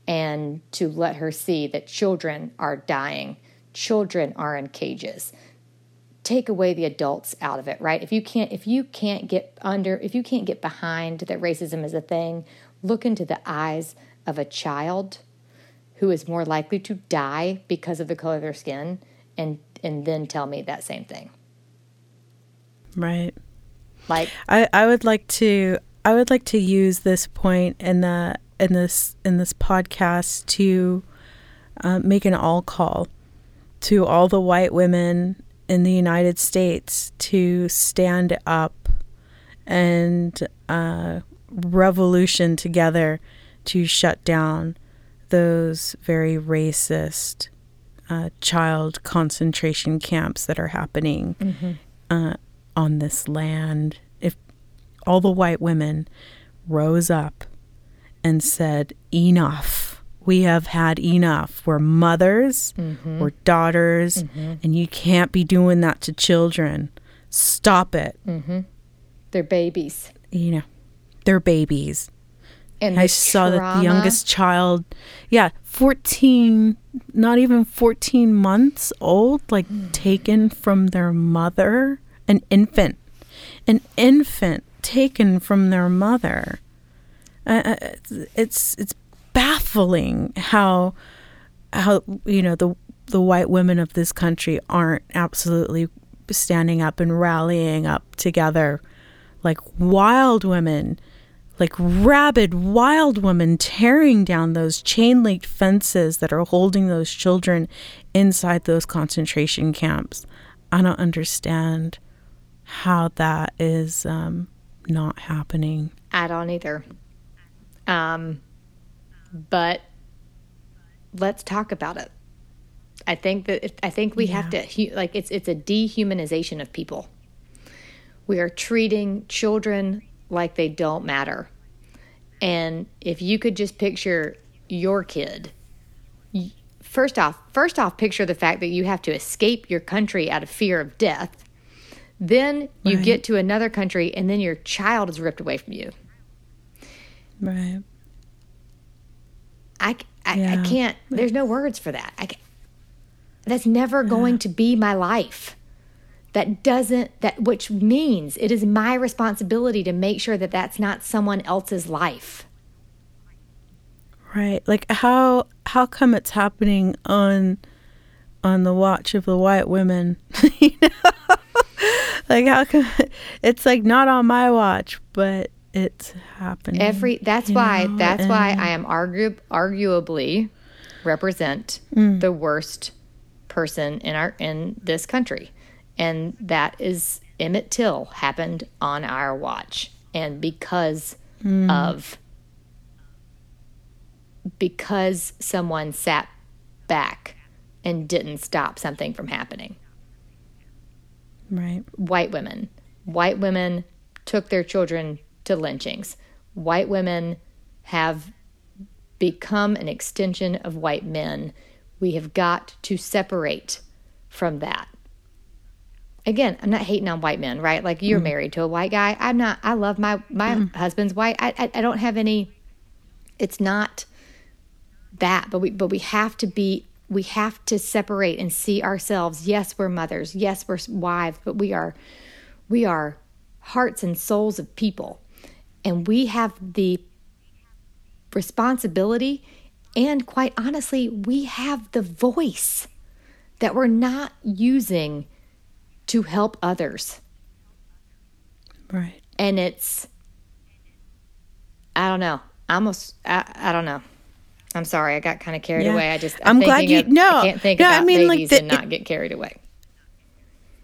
and to let her see that children are dying, children are in cages. Take away the adults out of it, right? If you can't if you can't get under if you can't get behind that racism is a thing, look into the eyes of a child who is more likely to die because of the color of their skin and and then tell me that same thing. Right. Like I, I would like to I would like to use this point in the in this in this podcast to uh, make an all call to all the white women in the United States to stand up and uh, revolution together to shut down those very racist uh, child concentration camps that are happening mm-hmm. uh, on this land. If all the white women rose up and said, Enough. We have had enough. We're mothers, mm-hmm. we're daughters, mm-hmm. and you can't be doing that to children. Stop it. Mm-hmm. They're babies. You know, they're babies. And I saw trauma. that the youngest child, yeah, 14, not even 14 months old, like mm. taken from their mother, an infant, an infant taken from their mother. Uh, uh, it's it's baffling how how you know the the white women of this country aren't absolutely standing up and rallying up together. Like wild women like rabid wild women tearing down those chain linked fences that are holding those children inside those concentration camps. I don't understand how that is um, not happening. I don't either um, but let's talk about it. I think that I think we yeah. have to like it's it's a dehumanization of people. We are treating children like they don't matter. And if you could just picture your kid first off, first off picture the fact that you have to escape your country out of fear of death. Then you right. get to another country and then your child is ripped away from you. Right. I, I, yeah. I can't, there's no words for that. I, that's never going yeah. to be my life. That doesn't, that, which means it is my responsibility to make sure that that's not someone else's life. Right. Like how, how come it's happening on, on the watch of the white women? (laughs) you know? (laughs) like how come it's like not on my watch, but it's happening. Every that's why know? that's why I am argu- arguably represent mm. the worst person in our in this country. And that is Emmett Till happened on our watch. And because mm. of because someone sat back and didn't stop something from happening. Right. White women. White women took their children to lynchings. White women have become an extension of white men. We have got to separate from that. Again, I'm not hating on white men, right? Like you're mm. married to a white guy. I'm not. I love my my mm. husband's white. I, I I don't have any. It's not that, but we but we have to be we have to separate and see ourselves. Yes, we're mothers. Yes, we're wives, but we are we are hearts and souls of people. And we have the responsibility and quite honestly, we have the voice that we're not using to help others. Right. And it's I don't know. I almost I, I don't know. I'm sorry, I got kind of carried yeah. away. I just I'm, I'm glad you of, no. I can't think no, about I mean, babies like the, and not get carried away.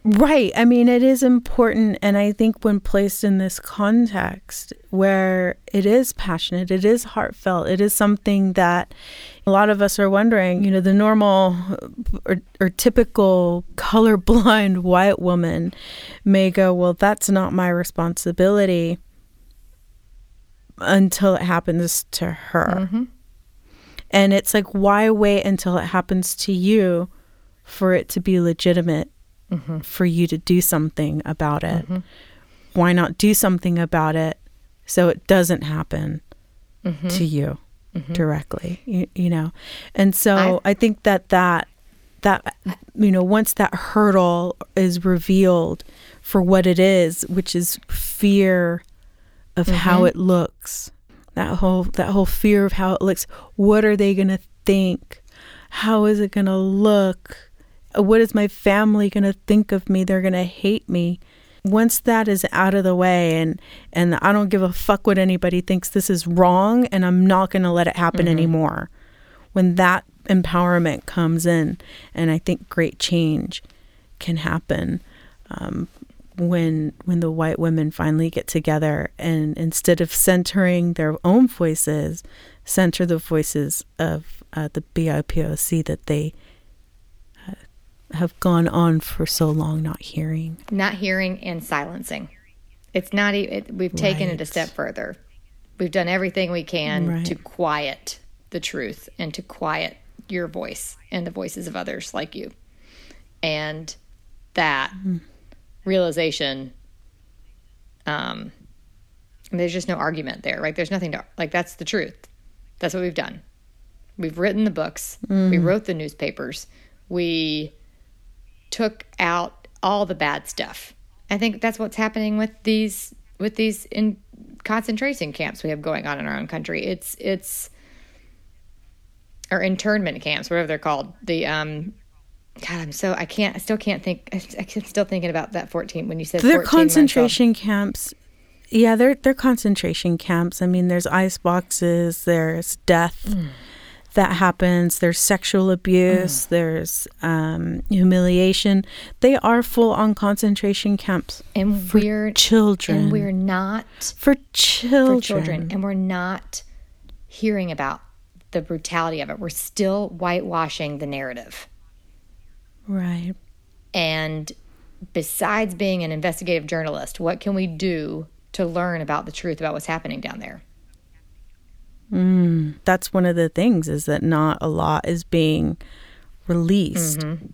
Right. I mean, it is important. And I think when placed in this context where it is passionate, it is heartfelt, it is something that a lot of us are wondering, you know, the normal or, or typical colorblind (laughs) white woman may go, well, that's not my responsibility until it happens to her. Mm-hmm. And it's like, why wait until it happens to you for it to be legitimate mm-hmm. for you to do something about it. Mm-hmm. Why not do something about it so it doesn't happen mm-hmm. to you mm-hmm. directly? You, you, know, and so I, I think that that that you know once that hurdle is revealed for what it is, which is fear of how mm-hmm. it looks that whole that whole fear of how it looks what are they going to think how is it going to look what is my family going to think of me? They're going to hate me. Once that is out of the way and and I don't give a fuck what anybody thinks this is wrong and I'm not going to let it happen mm-hmm. anymore. When that empowerment comes in and I think great change can happen. Um, when when the white women finally get together and instead of centering their own voices, center the voices of uh, the BIPOC that they have gone on for so long not hearing. Not hearing and silencing. It's not even, we've taken right. it a step further. We've done everything we can right. to quiet the truth and to quiet your voice and the voices of others like you. And that mm. realization, um, there's just no argument there, right? There's nothing to, like, that's the truth. That's what we've done. We've written the books, mm. we wrote the newspapers, we took out all the bad stuff. I think that's what's happening with these with these in concentration camps we have going on in our own country. It's it's or internment camps, whatever they're called. The um God, I'm so I can't I still can't think (laughs) I'm still thinking about that 14 when you said they're concentration camps. Yeah, they're they're concentration camps. I mean, there's ice boxes, there's death. Mm that happens. There's sexual abuse. Mm. There's um, humiliation. They are full on concentration camps and for we're children. And we're not for children. For children, and we're not hearing about the brutality of it. We're still whitewashing the narrative. Right. And besides being an investigative journalist, what can we do to learn about the truth about what's happening down there? Mm, that's one of the things is that not a lot is being released. Mm-hmm.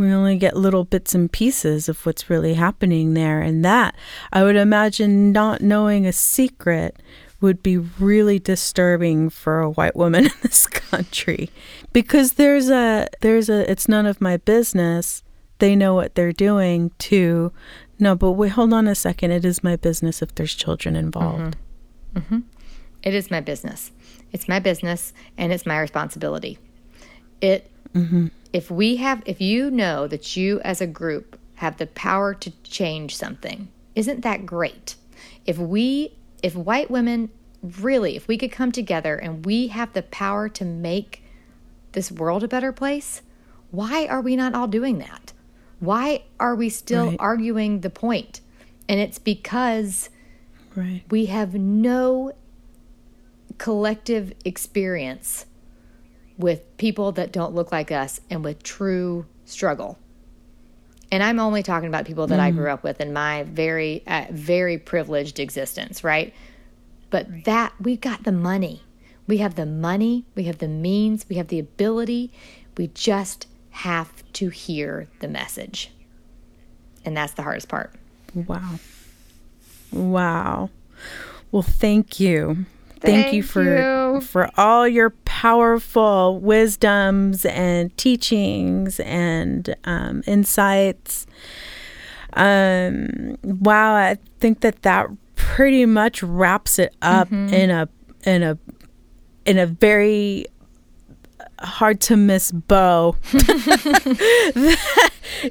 We only get little bits and pieces of what's really happening there. And that, I would imagine, not knowing a secret would be really disturbing for a white woman (laughs) in this country because there's a there's a it's none of my business they know what they're doing to no but wait hold on a second it is my business if there's children involved mm-hmm. Mm-hmm. It is my business it's my business and it's my responsibility it mm-hmm. if we have if you know that you as a group have the power to change something isn't that great if we if white women really, if we could come together and we have the power to make this world a better place, why are we not all doing that? Why are we still right. arguing the point? And it's because right. we have no collective experience with people that don't look like us and with true struggle. And I'm only talking about people that mm. I grew up with in my very, uh, very privileged existence, right? But that, we've got the money. We have the money, we have the means, we have the ability. We just have to hear the message. And that's the hardest part. Wow. Wow. Well, thank you. Thank, thank you for you. for all your powerful wisdoms and teachings and um, insights. Um, wow, I think that that pretty much wraps it up mm-hmm. in a in a in a very hard to miss bow (laughs)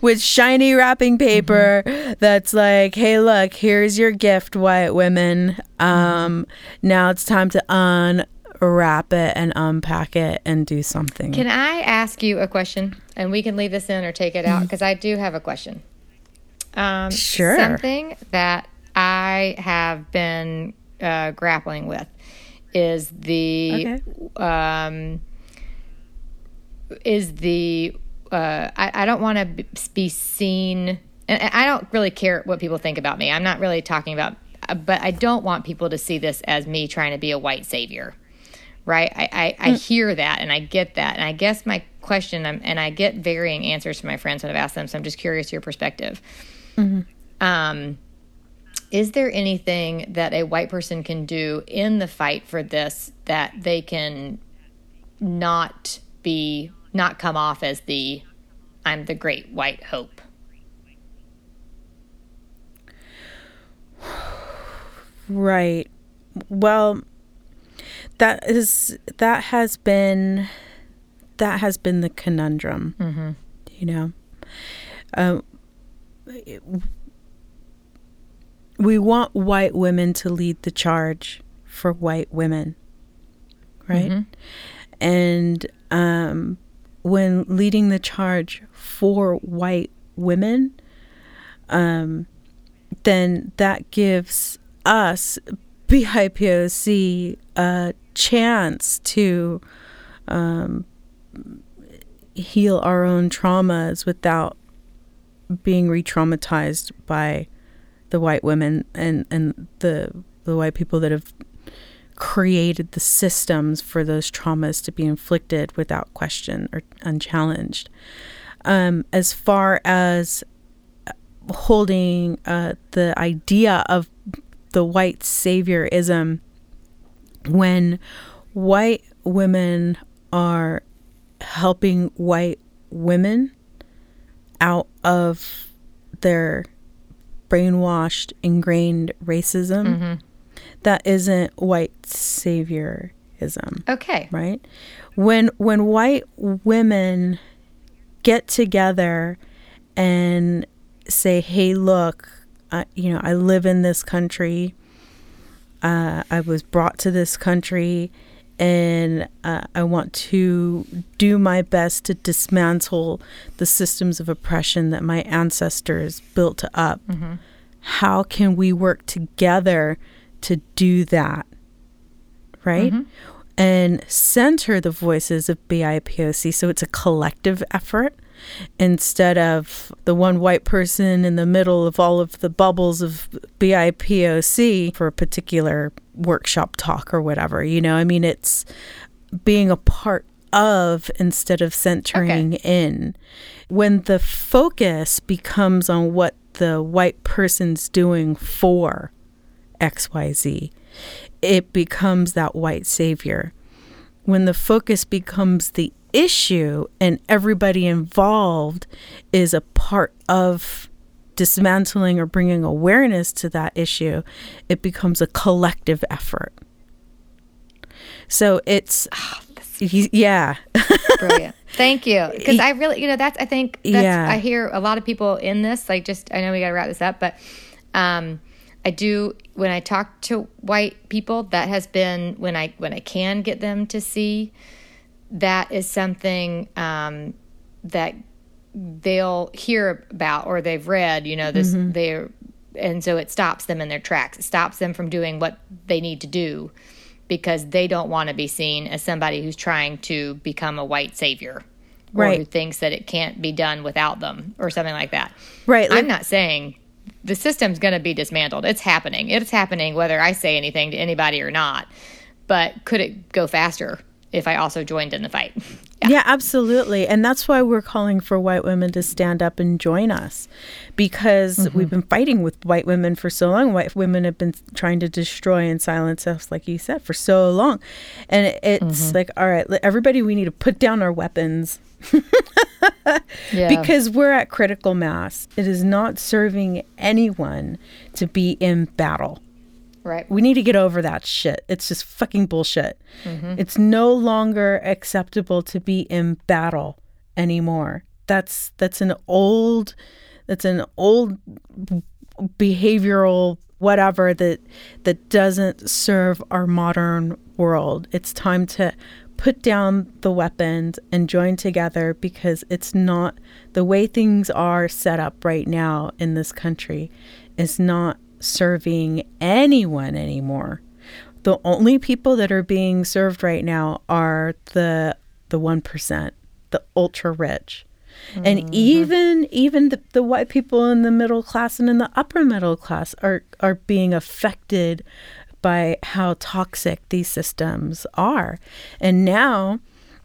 with shiny wrapping paper mm-hmm. that's like hey look here's your gift white women. Um now it's time to unwrap it and unpack it and do something. Can i ask you a question? And we can leave this in or take it out because mm-hmm. i do have a question. Um sure. something that I have been uh, grappling with is the okay. um, is the uh, I, I don't want to be seen and I don't really care what people think about me. I'm not really talking about uh, but I don't want people to see this as me trying to be a white savior. Right? I, I, I mm. hear that and I get that. And I guess my question, um, and I get varying answers from my friends when I've asked them, so I'm just curious your perspective. Mm-hmm. Um, is there anything that a white person can do in the fight for this that they can not be not come off as the I'm the great white hope? Right. Well, that is that has been that has been the conundrum. Mm-hmm. You know, uh, we want white women to lead the charge for white women, right? Mm-hmm. And um, when leading the charge for white women, um, then that gives us (laughs) BIPOC a chance to um, heal our own traumas without being re traumatized by the white women and and the the white people that have created the systems for those traumas to be inflicted without question or unchallenged. Um, as far as holding uh, the idea of the white saviorism, when white women are helping white women out of their brainwashed, ingrained racism mm-hmm. that isn't white saviorism. Okay. Right? When when white women get together and say, "Hey, look, I, you know, I live in this country. Uh, I was brought to this country, and uh, I want to do my best to dismantle the systems of oppression that my ancestors built up. Mm-hmm. How can we work together to do that? Right? Mm-hmm. and center the voices of BIPOC so it's a collective effort instead of the one white person in the middle of all of the bubbles of BIPOC for a particular workshop talk or whatever. You know, I mean, it's being a part of instead of centering okay. in. When the focus becomes on what the white person's doing for XYZ, it becomes that white savior. When the focus becomes the issue and everybody involved is a part of dismantling or bringing awareness to that issue, it becomes a collective effort. So it's, oh, yeah. (laughs) Brilliant. Thank you. Because I really, you know, that's, I think, that's, yeah. I hear a lot of people in this, like, just, I know we got to wrap this up, but, um, I do when I talk to white people that has been when I when I can get them to see that is something um, that they'll hear about or they've read you know this mm-hmm. they're and so it stops them in their tracks it stops them from doing what they need to do because they don't want to be seen as somebody who's trying to become a white savior right. or who thinks that it can't be done without them or something like that right i'm not saying the system's going to be dismantled. It's happening. It's happening whether I say anything to anybody or not. But could it go faster if I also joined in the fight? (laughs) Yeah. yeah. absolutely. And that's why we're calling for white women to stand up and join us because mm-hmm. we've been fighting with white women for so long. White women have been trying to destroy and silence us, like you said, for so long. And it's mm-hmm. like, all right, everybody, we need to put down our weapons (laughs) yeah. Because we're at critical mass. It is not serving anyone to be in battle. Right. We need to get over that shit. It's just fucking bullshit. Mm-hmm. It's no longer acceptable to be in battle anymore. That's that's an old that's an old behavioral whatever that that doesn't serve our modern world. It's time to put down the weapons and join together because it's not the way things are set up right now in this country is not serving anyone anymore. The only people that are being served right now are the the 1%, the ultra rich. Mm-hmm. And even even the, the white people in the middle class and in the upper middle class are are being affected by how toxic these systems are. And now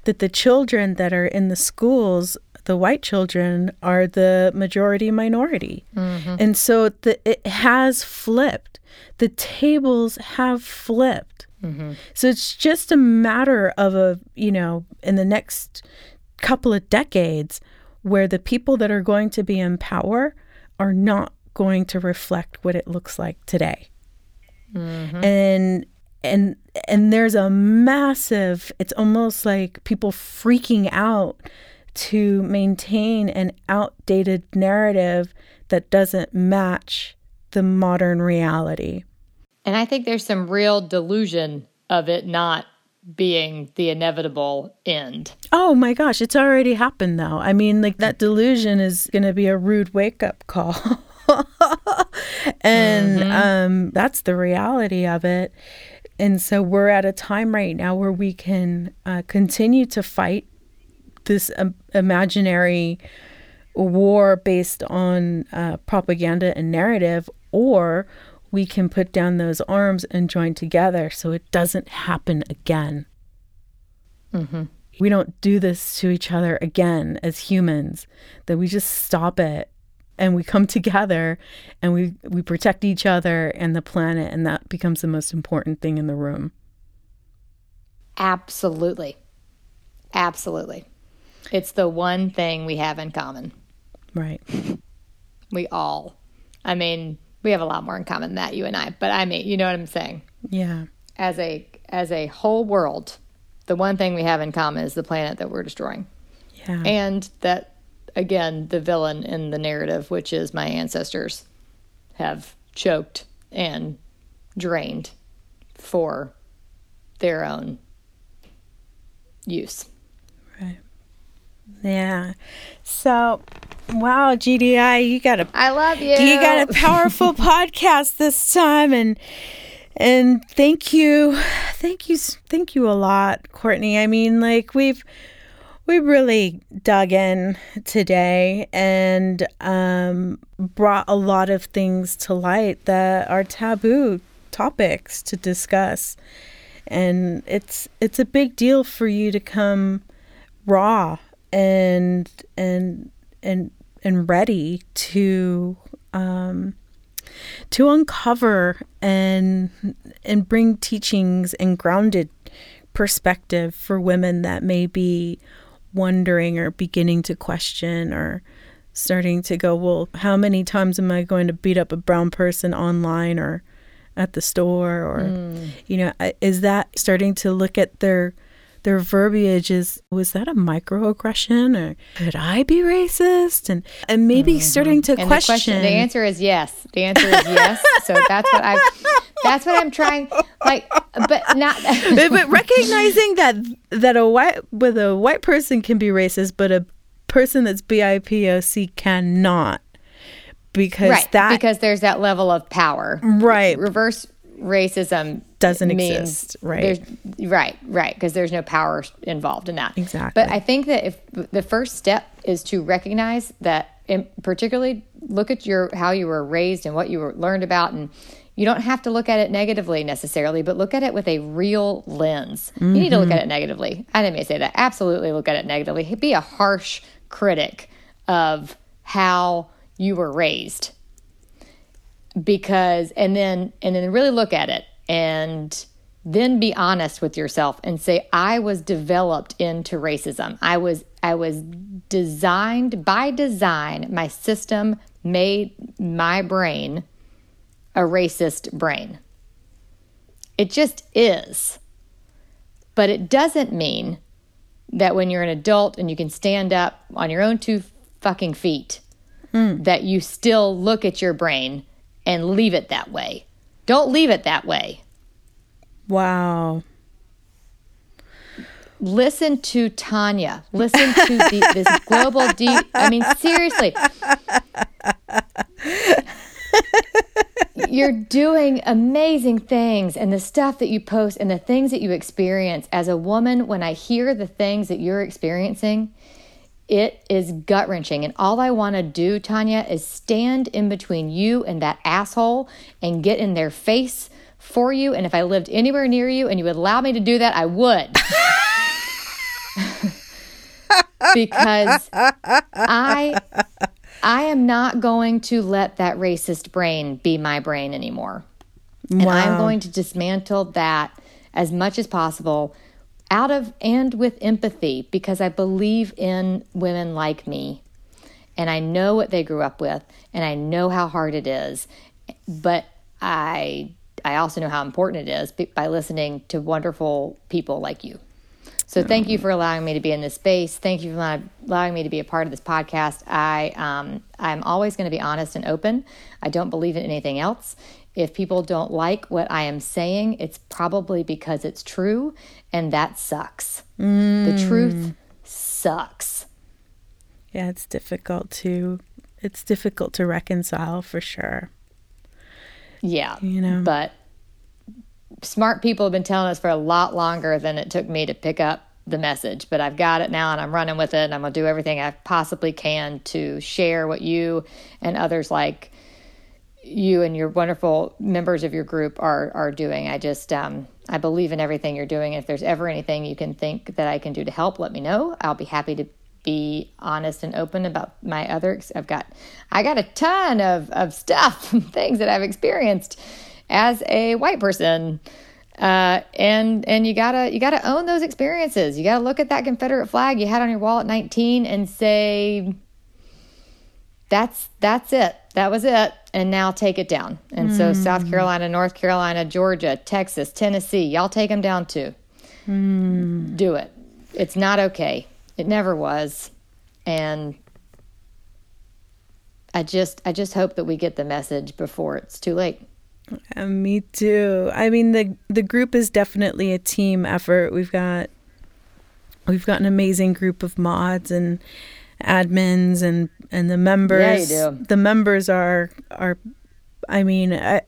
that the children that are in the schools, the white children, are the majority minority. Mm-hmm. And so the, it has flipped. The tables have flipped. Mm-hmm. So it's just a matter of a, you know, in the next couple of decades where the people that are going to be in power are not going to reflect what it looks like today. Mm-hmm. And and and there's a massive it's almost like people freaking out to maintain an outdated narrative that doesn't match the modern reality. And I think there's some real delusion of it not being the inevitable end. Oh my gosh, it's already happened though. I mean, like that delusion is going to be a rude wake up call. (laughs) (laughs) and mm-hmm. um, that's the reality of it. And so we're at a time right now where we can uh, continue to fight this um, imaginary war based on uh, propaganda and narrative, or we can put down those arms and join together so it doesn't happen again. Mm-hmm. We don't do this to each other again as humans, that we just stop it and we come (laughs) together and we we protect each other and the planet and that becomes the most important thing in the room. Absolutely. Absolutely. It's the one thing we have in common. Right. (laughs) We all. I mean we have a lot more in common than that you and i but i mean you know what i'm saying? Yeah. As a as a whole world the one thing we have in common is the planet that we're destroying. Yeah. And that again the villain in the narrative, which is my ancestors have choked and drained for their own use. Right. Yeah. So, wow, GDI, you got a I love you. You got a powerful (laughs) podcast this time and And thank you, thank you, thank you a lot, Courtney. I mean, like we've we really dug in today and um, brought a lot of things to light that are taboo topics to discuss. And it's it's a big deal for you to come raw and and and and ready to um, to uncover and and bring teachings and grounded perspective for women that may be wondering or beginning to question or starting to go, well, how many times am I going to beat up a brown person online or at the store or mm. you know, is that starting to look at their their verbiage is was that a microaggression or could I be racist and and maybe mm-hmm. starting to and question. The, question. the answer is yes. The answer is yes. so that's what I that's what I'm trying like but not (laughs) but, but recognizing that that a white with a white person can be racist but a person that's BIPOC cannot because right, that because there's that level of power. Right. Reverse racism doesn't exist. Right. Right. Right. Because there's no power involved in that. Exactly. But I think that if the first step is to recognize that, in, particularly look at your how you were raised and what you were learned about, and you don't have to look at it negatively necessarily, but look at it with a real lens. Mm-hmm. You need to look at it negatively. I didn't mean to say that. Absolutely, look at it negatively. Be a harsh critic of how you were raised because and then and then really look at it and then be honest with yourself and say i was developed into racism i was i was designed by design my system made my brain a racist brain it just is but it doesn't mean that when you're an adult and you can stand up on your own two fucking feet mm. that you still look at your brain and leave it that way. Don't leave it that way. Wow. Listen to Tanya. Listen to the, this (laughs) global deep. I mean, seriously. You're doing amazing things, and the stuff that you post and the things that you experience as a woman, when I hear the things that you're experiencing, it is gut wrenching. And all I want to do, Tanya, is stand in between you and that asshole and get in their face for you. And if I lived anywhere near you and you would allow me to do that, I would. (laughs) because I I am not going to let that racist brain be my brain anymore. Wow. And I'm going to dismantle that as much as possible out of and with empathy because I believe in women like me and I know what they grew up with and I know how hard it is but I I also know how important it is by listening to wonderful people like you. So thank you for allowing me to be in this space. Thank you for allowing me to be a part of this podcast. I um, I'm always going to be honest and open. I don't believe in anything else. If people don't like what I am saying, it's probably because it's true, and that sucks. Mm. The truth sucks. Yeah, it's difficult to it's difficult to reconcile for sure. Yeah. You know. But smart people have been telling us for a lot longer than it took me to pick up the message, but I've got it now and I'm running with it and I'm going to do everything I possibly can to share what you and others like you and your wonderful members of your group are are doing. I just um, I believe in everything you're doing. If there's ever anything you can think that I can do to help, let me know. I'll be happy to be honest and open about my other. I've got I got a ton of of stuff, (laughs) things that I've experienced as a white person. Uh, and and you gotta you gotta own those experiences. You gotta look at that Confederate flag you had on your wall at 19 and say, "That's that's it. That was it." And now take it down. And mm. so South Carolina, North Carolina, Georgia, Texas, Tennessee, y'all take them down too. Mm. Do it. It's not okay. It never was. And I just I just hope that we get the message before it's too late. Uh, me too. I mean the the group is definitely a team effort. We've got we've got an amazing group of mods and admins and and the members. Yeah, you do. The members are are. I mean, I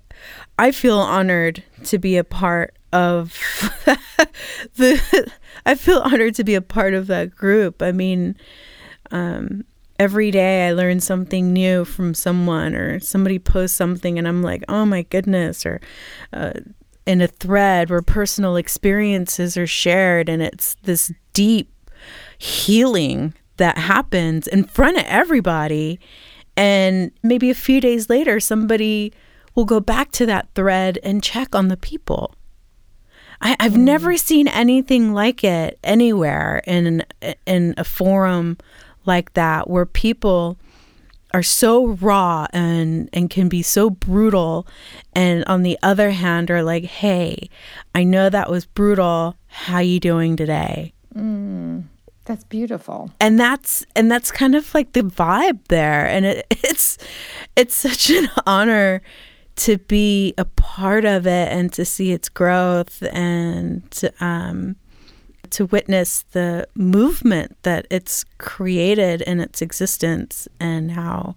I feel honored to be a part of (laughs) the I feel honored to be a part of that group. I mean, um, every day I learn something new from someone or somebody posts something and I'm like, oh my goodness, or uh, in a thread where personal experiences are shared and it's this deep healing that happens in front of everybody. And maybe a few days later, somebody will go back to that thread and check on the people. I, have mm. never seen anything like it anywhere in in a forum like that where people are so raw and and can be so brutal and on the other hand are like hey i know that was brutal how you doing today mm, that's beautiful. And that's and that's kind of like the vibe there. And it, (laughs) it's it's such an honor to be a part of it and to see its growth and to, um, to witness the movement that it's created in its existence and how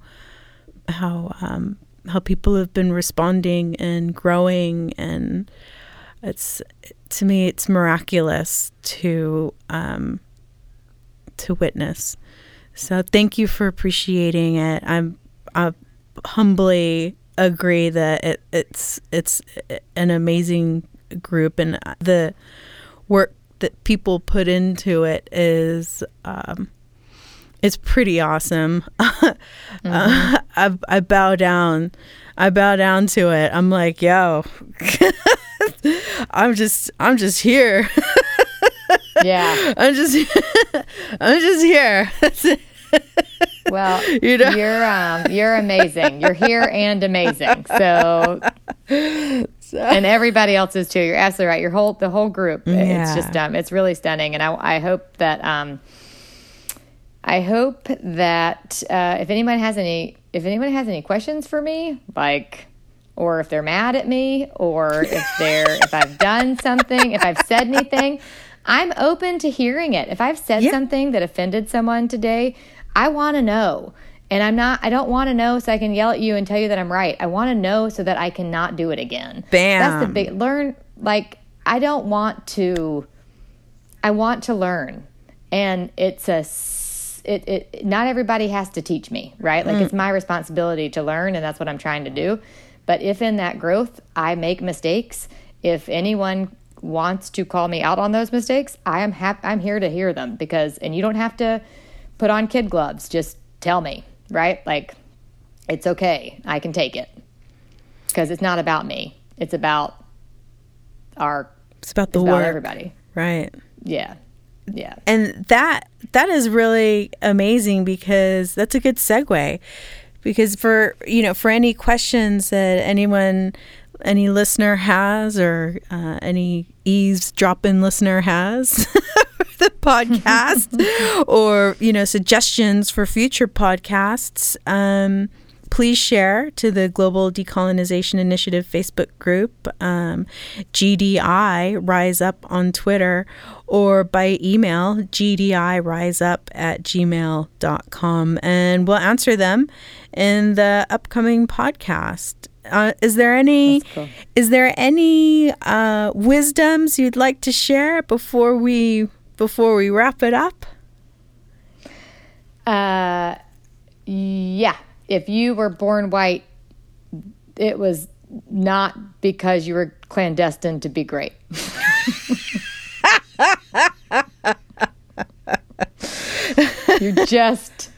how um, how people have been responding and growing. And it's to me it's miraculous to um, to witness. So thank you for appreciating it. I'm I humbly agree that it, it's it's an amazing group and the work that people put into it is um, it's pretty awesome. (laughs) mm-hmm. uh, I, I bow down. I bow down to it. I'm like, yo, (laughs) I'm just, I'm just here. (laughs) yeah, (laughs) I'm just, (laughs) I'm just here. (laughs) well, you know? you're um, you're amazing. You're here and amazing. So, so, and everybody else is too. You're absolutely right. Your whole the whole group. Yeah. It's just um, it's really stunning. And I I hope that um, I hope that uh, if anyone has any if anyone has any questions for me, like or if they're mad at me or if they're if I've done something, if I've said anything, I'm open to hearing it. If I've said yeah. something that offended someone today, I want to know. And I'm not, I don't want to know so I can yell at you and tell you that I'm right. I want to know so that I cannot do it again. Bam. That's the big, learn, like, I don't want to, I want to learn. And it's a, it, it, not everybody has to teach me, right? Like, mm. it's my responsibility to learn, and that's what I'm trying to do. But if in that growth I make mistakes, if anyone wants to call me out on those mistakes, I am happy, I'm here to hear them because, and you don't have to, put on kid gloves. Just tell me, right? Like, it's okay. I can take it. Because it's not about me. It's about our. It's about the it's work. About everybody. Right. Yeah. Yeah. And that that is really amazing because that's a good segue. Because for you know, for any questions that anyone any listener has or uh, any eavesdropping listener has (laughs) the podcast (laughs) or you know suggestions for future podcasts um, please share to the global decolonization initiative facebook group um, gdi rise up on twitter or by email gdi rise up at gmail.com and we'll answer them in the upcoming podcast uh, is there any cool. is there any uh, wisdoms you'd like to share before we before we wrap it up? Uh, yeah. If you were born white, it was not because you were clandestine to be great. (laughs) (laughs) You're just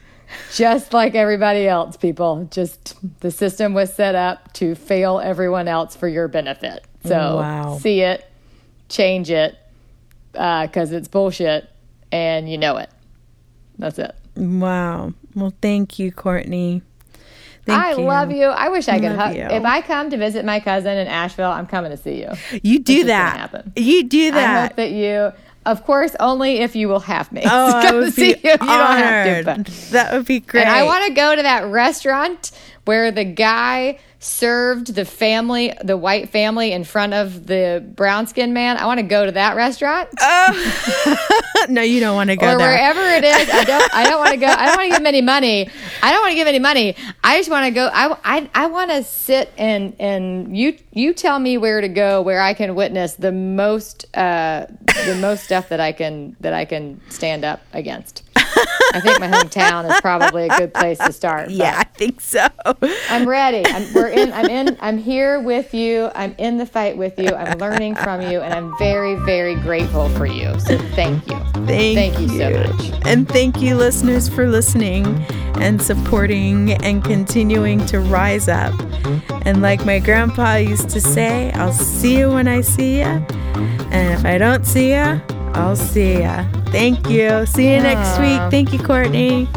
just like everybody else, people. Just the system was set up to fail everyone else for your benefit. So wow. see it, change it, because uh, it's bullshit, and you know it. That's it. Wow. Well, thank you, Courtney. Thank I you. love you. I wish I could. Hu- if I come to visit my cousin in Asheville, I'm coming to see you. You do that. Happen. You do that. I hope that you of course, only if you will have me. Oh, (laughs) I would be you. You honored. That would be great. And I want to go to that restaurant where the guy served the family, the white family, in front of the brown skinned man. I want to go to that restaurant. Uh, (laughs) (laughs) no, you don't want to go or there. wherever it is. I don't. I don't want to go. I don't want to give him any money. I don't want to give any money. I just want to go. I I, I want to sit and and you you tell me where to go where I can witness the most uh, the most stuff that I can that I can stand up against. I think my hometown is probably a good place to start. Yeah, I think so. I'm ready. I'm, we're in. I'm in. I'm here with you. I'm in the fight with you. I'm learning from you, and I'm very, very grateful for you. So thank you. Thank, thank you so much. And thank you, listeners, for listening and supporting and continuing to rise up. And like my grandpa used to say, I'll see you when I see you. And if I don't see you, I'll see ya. Thank you. See you next week. Thank you, Courtney.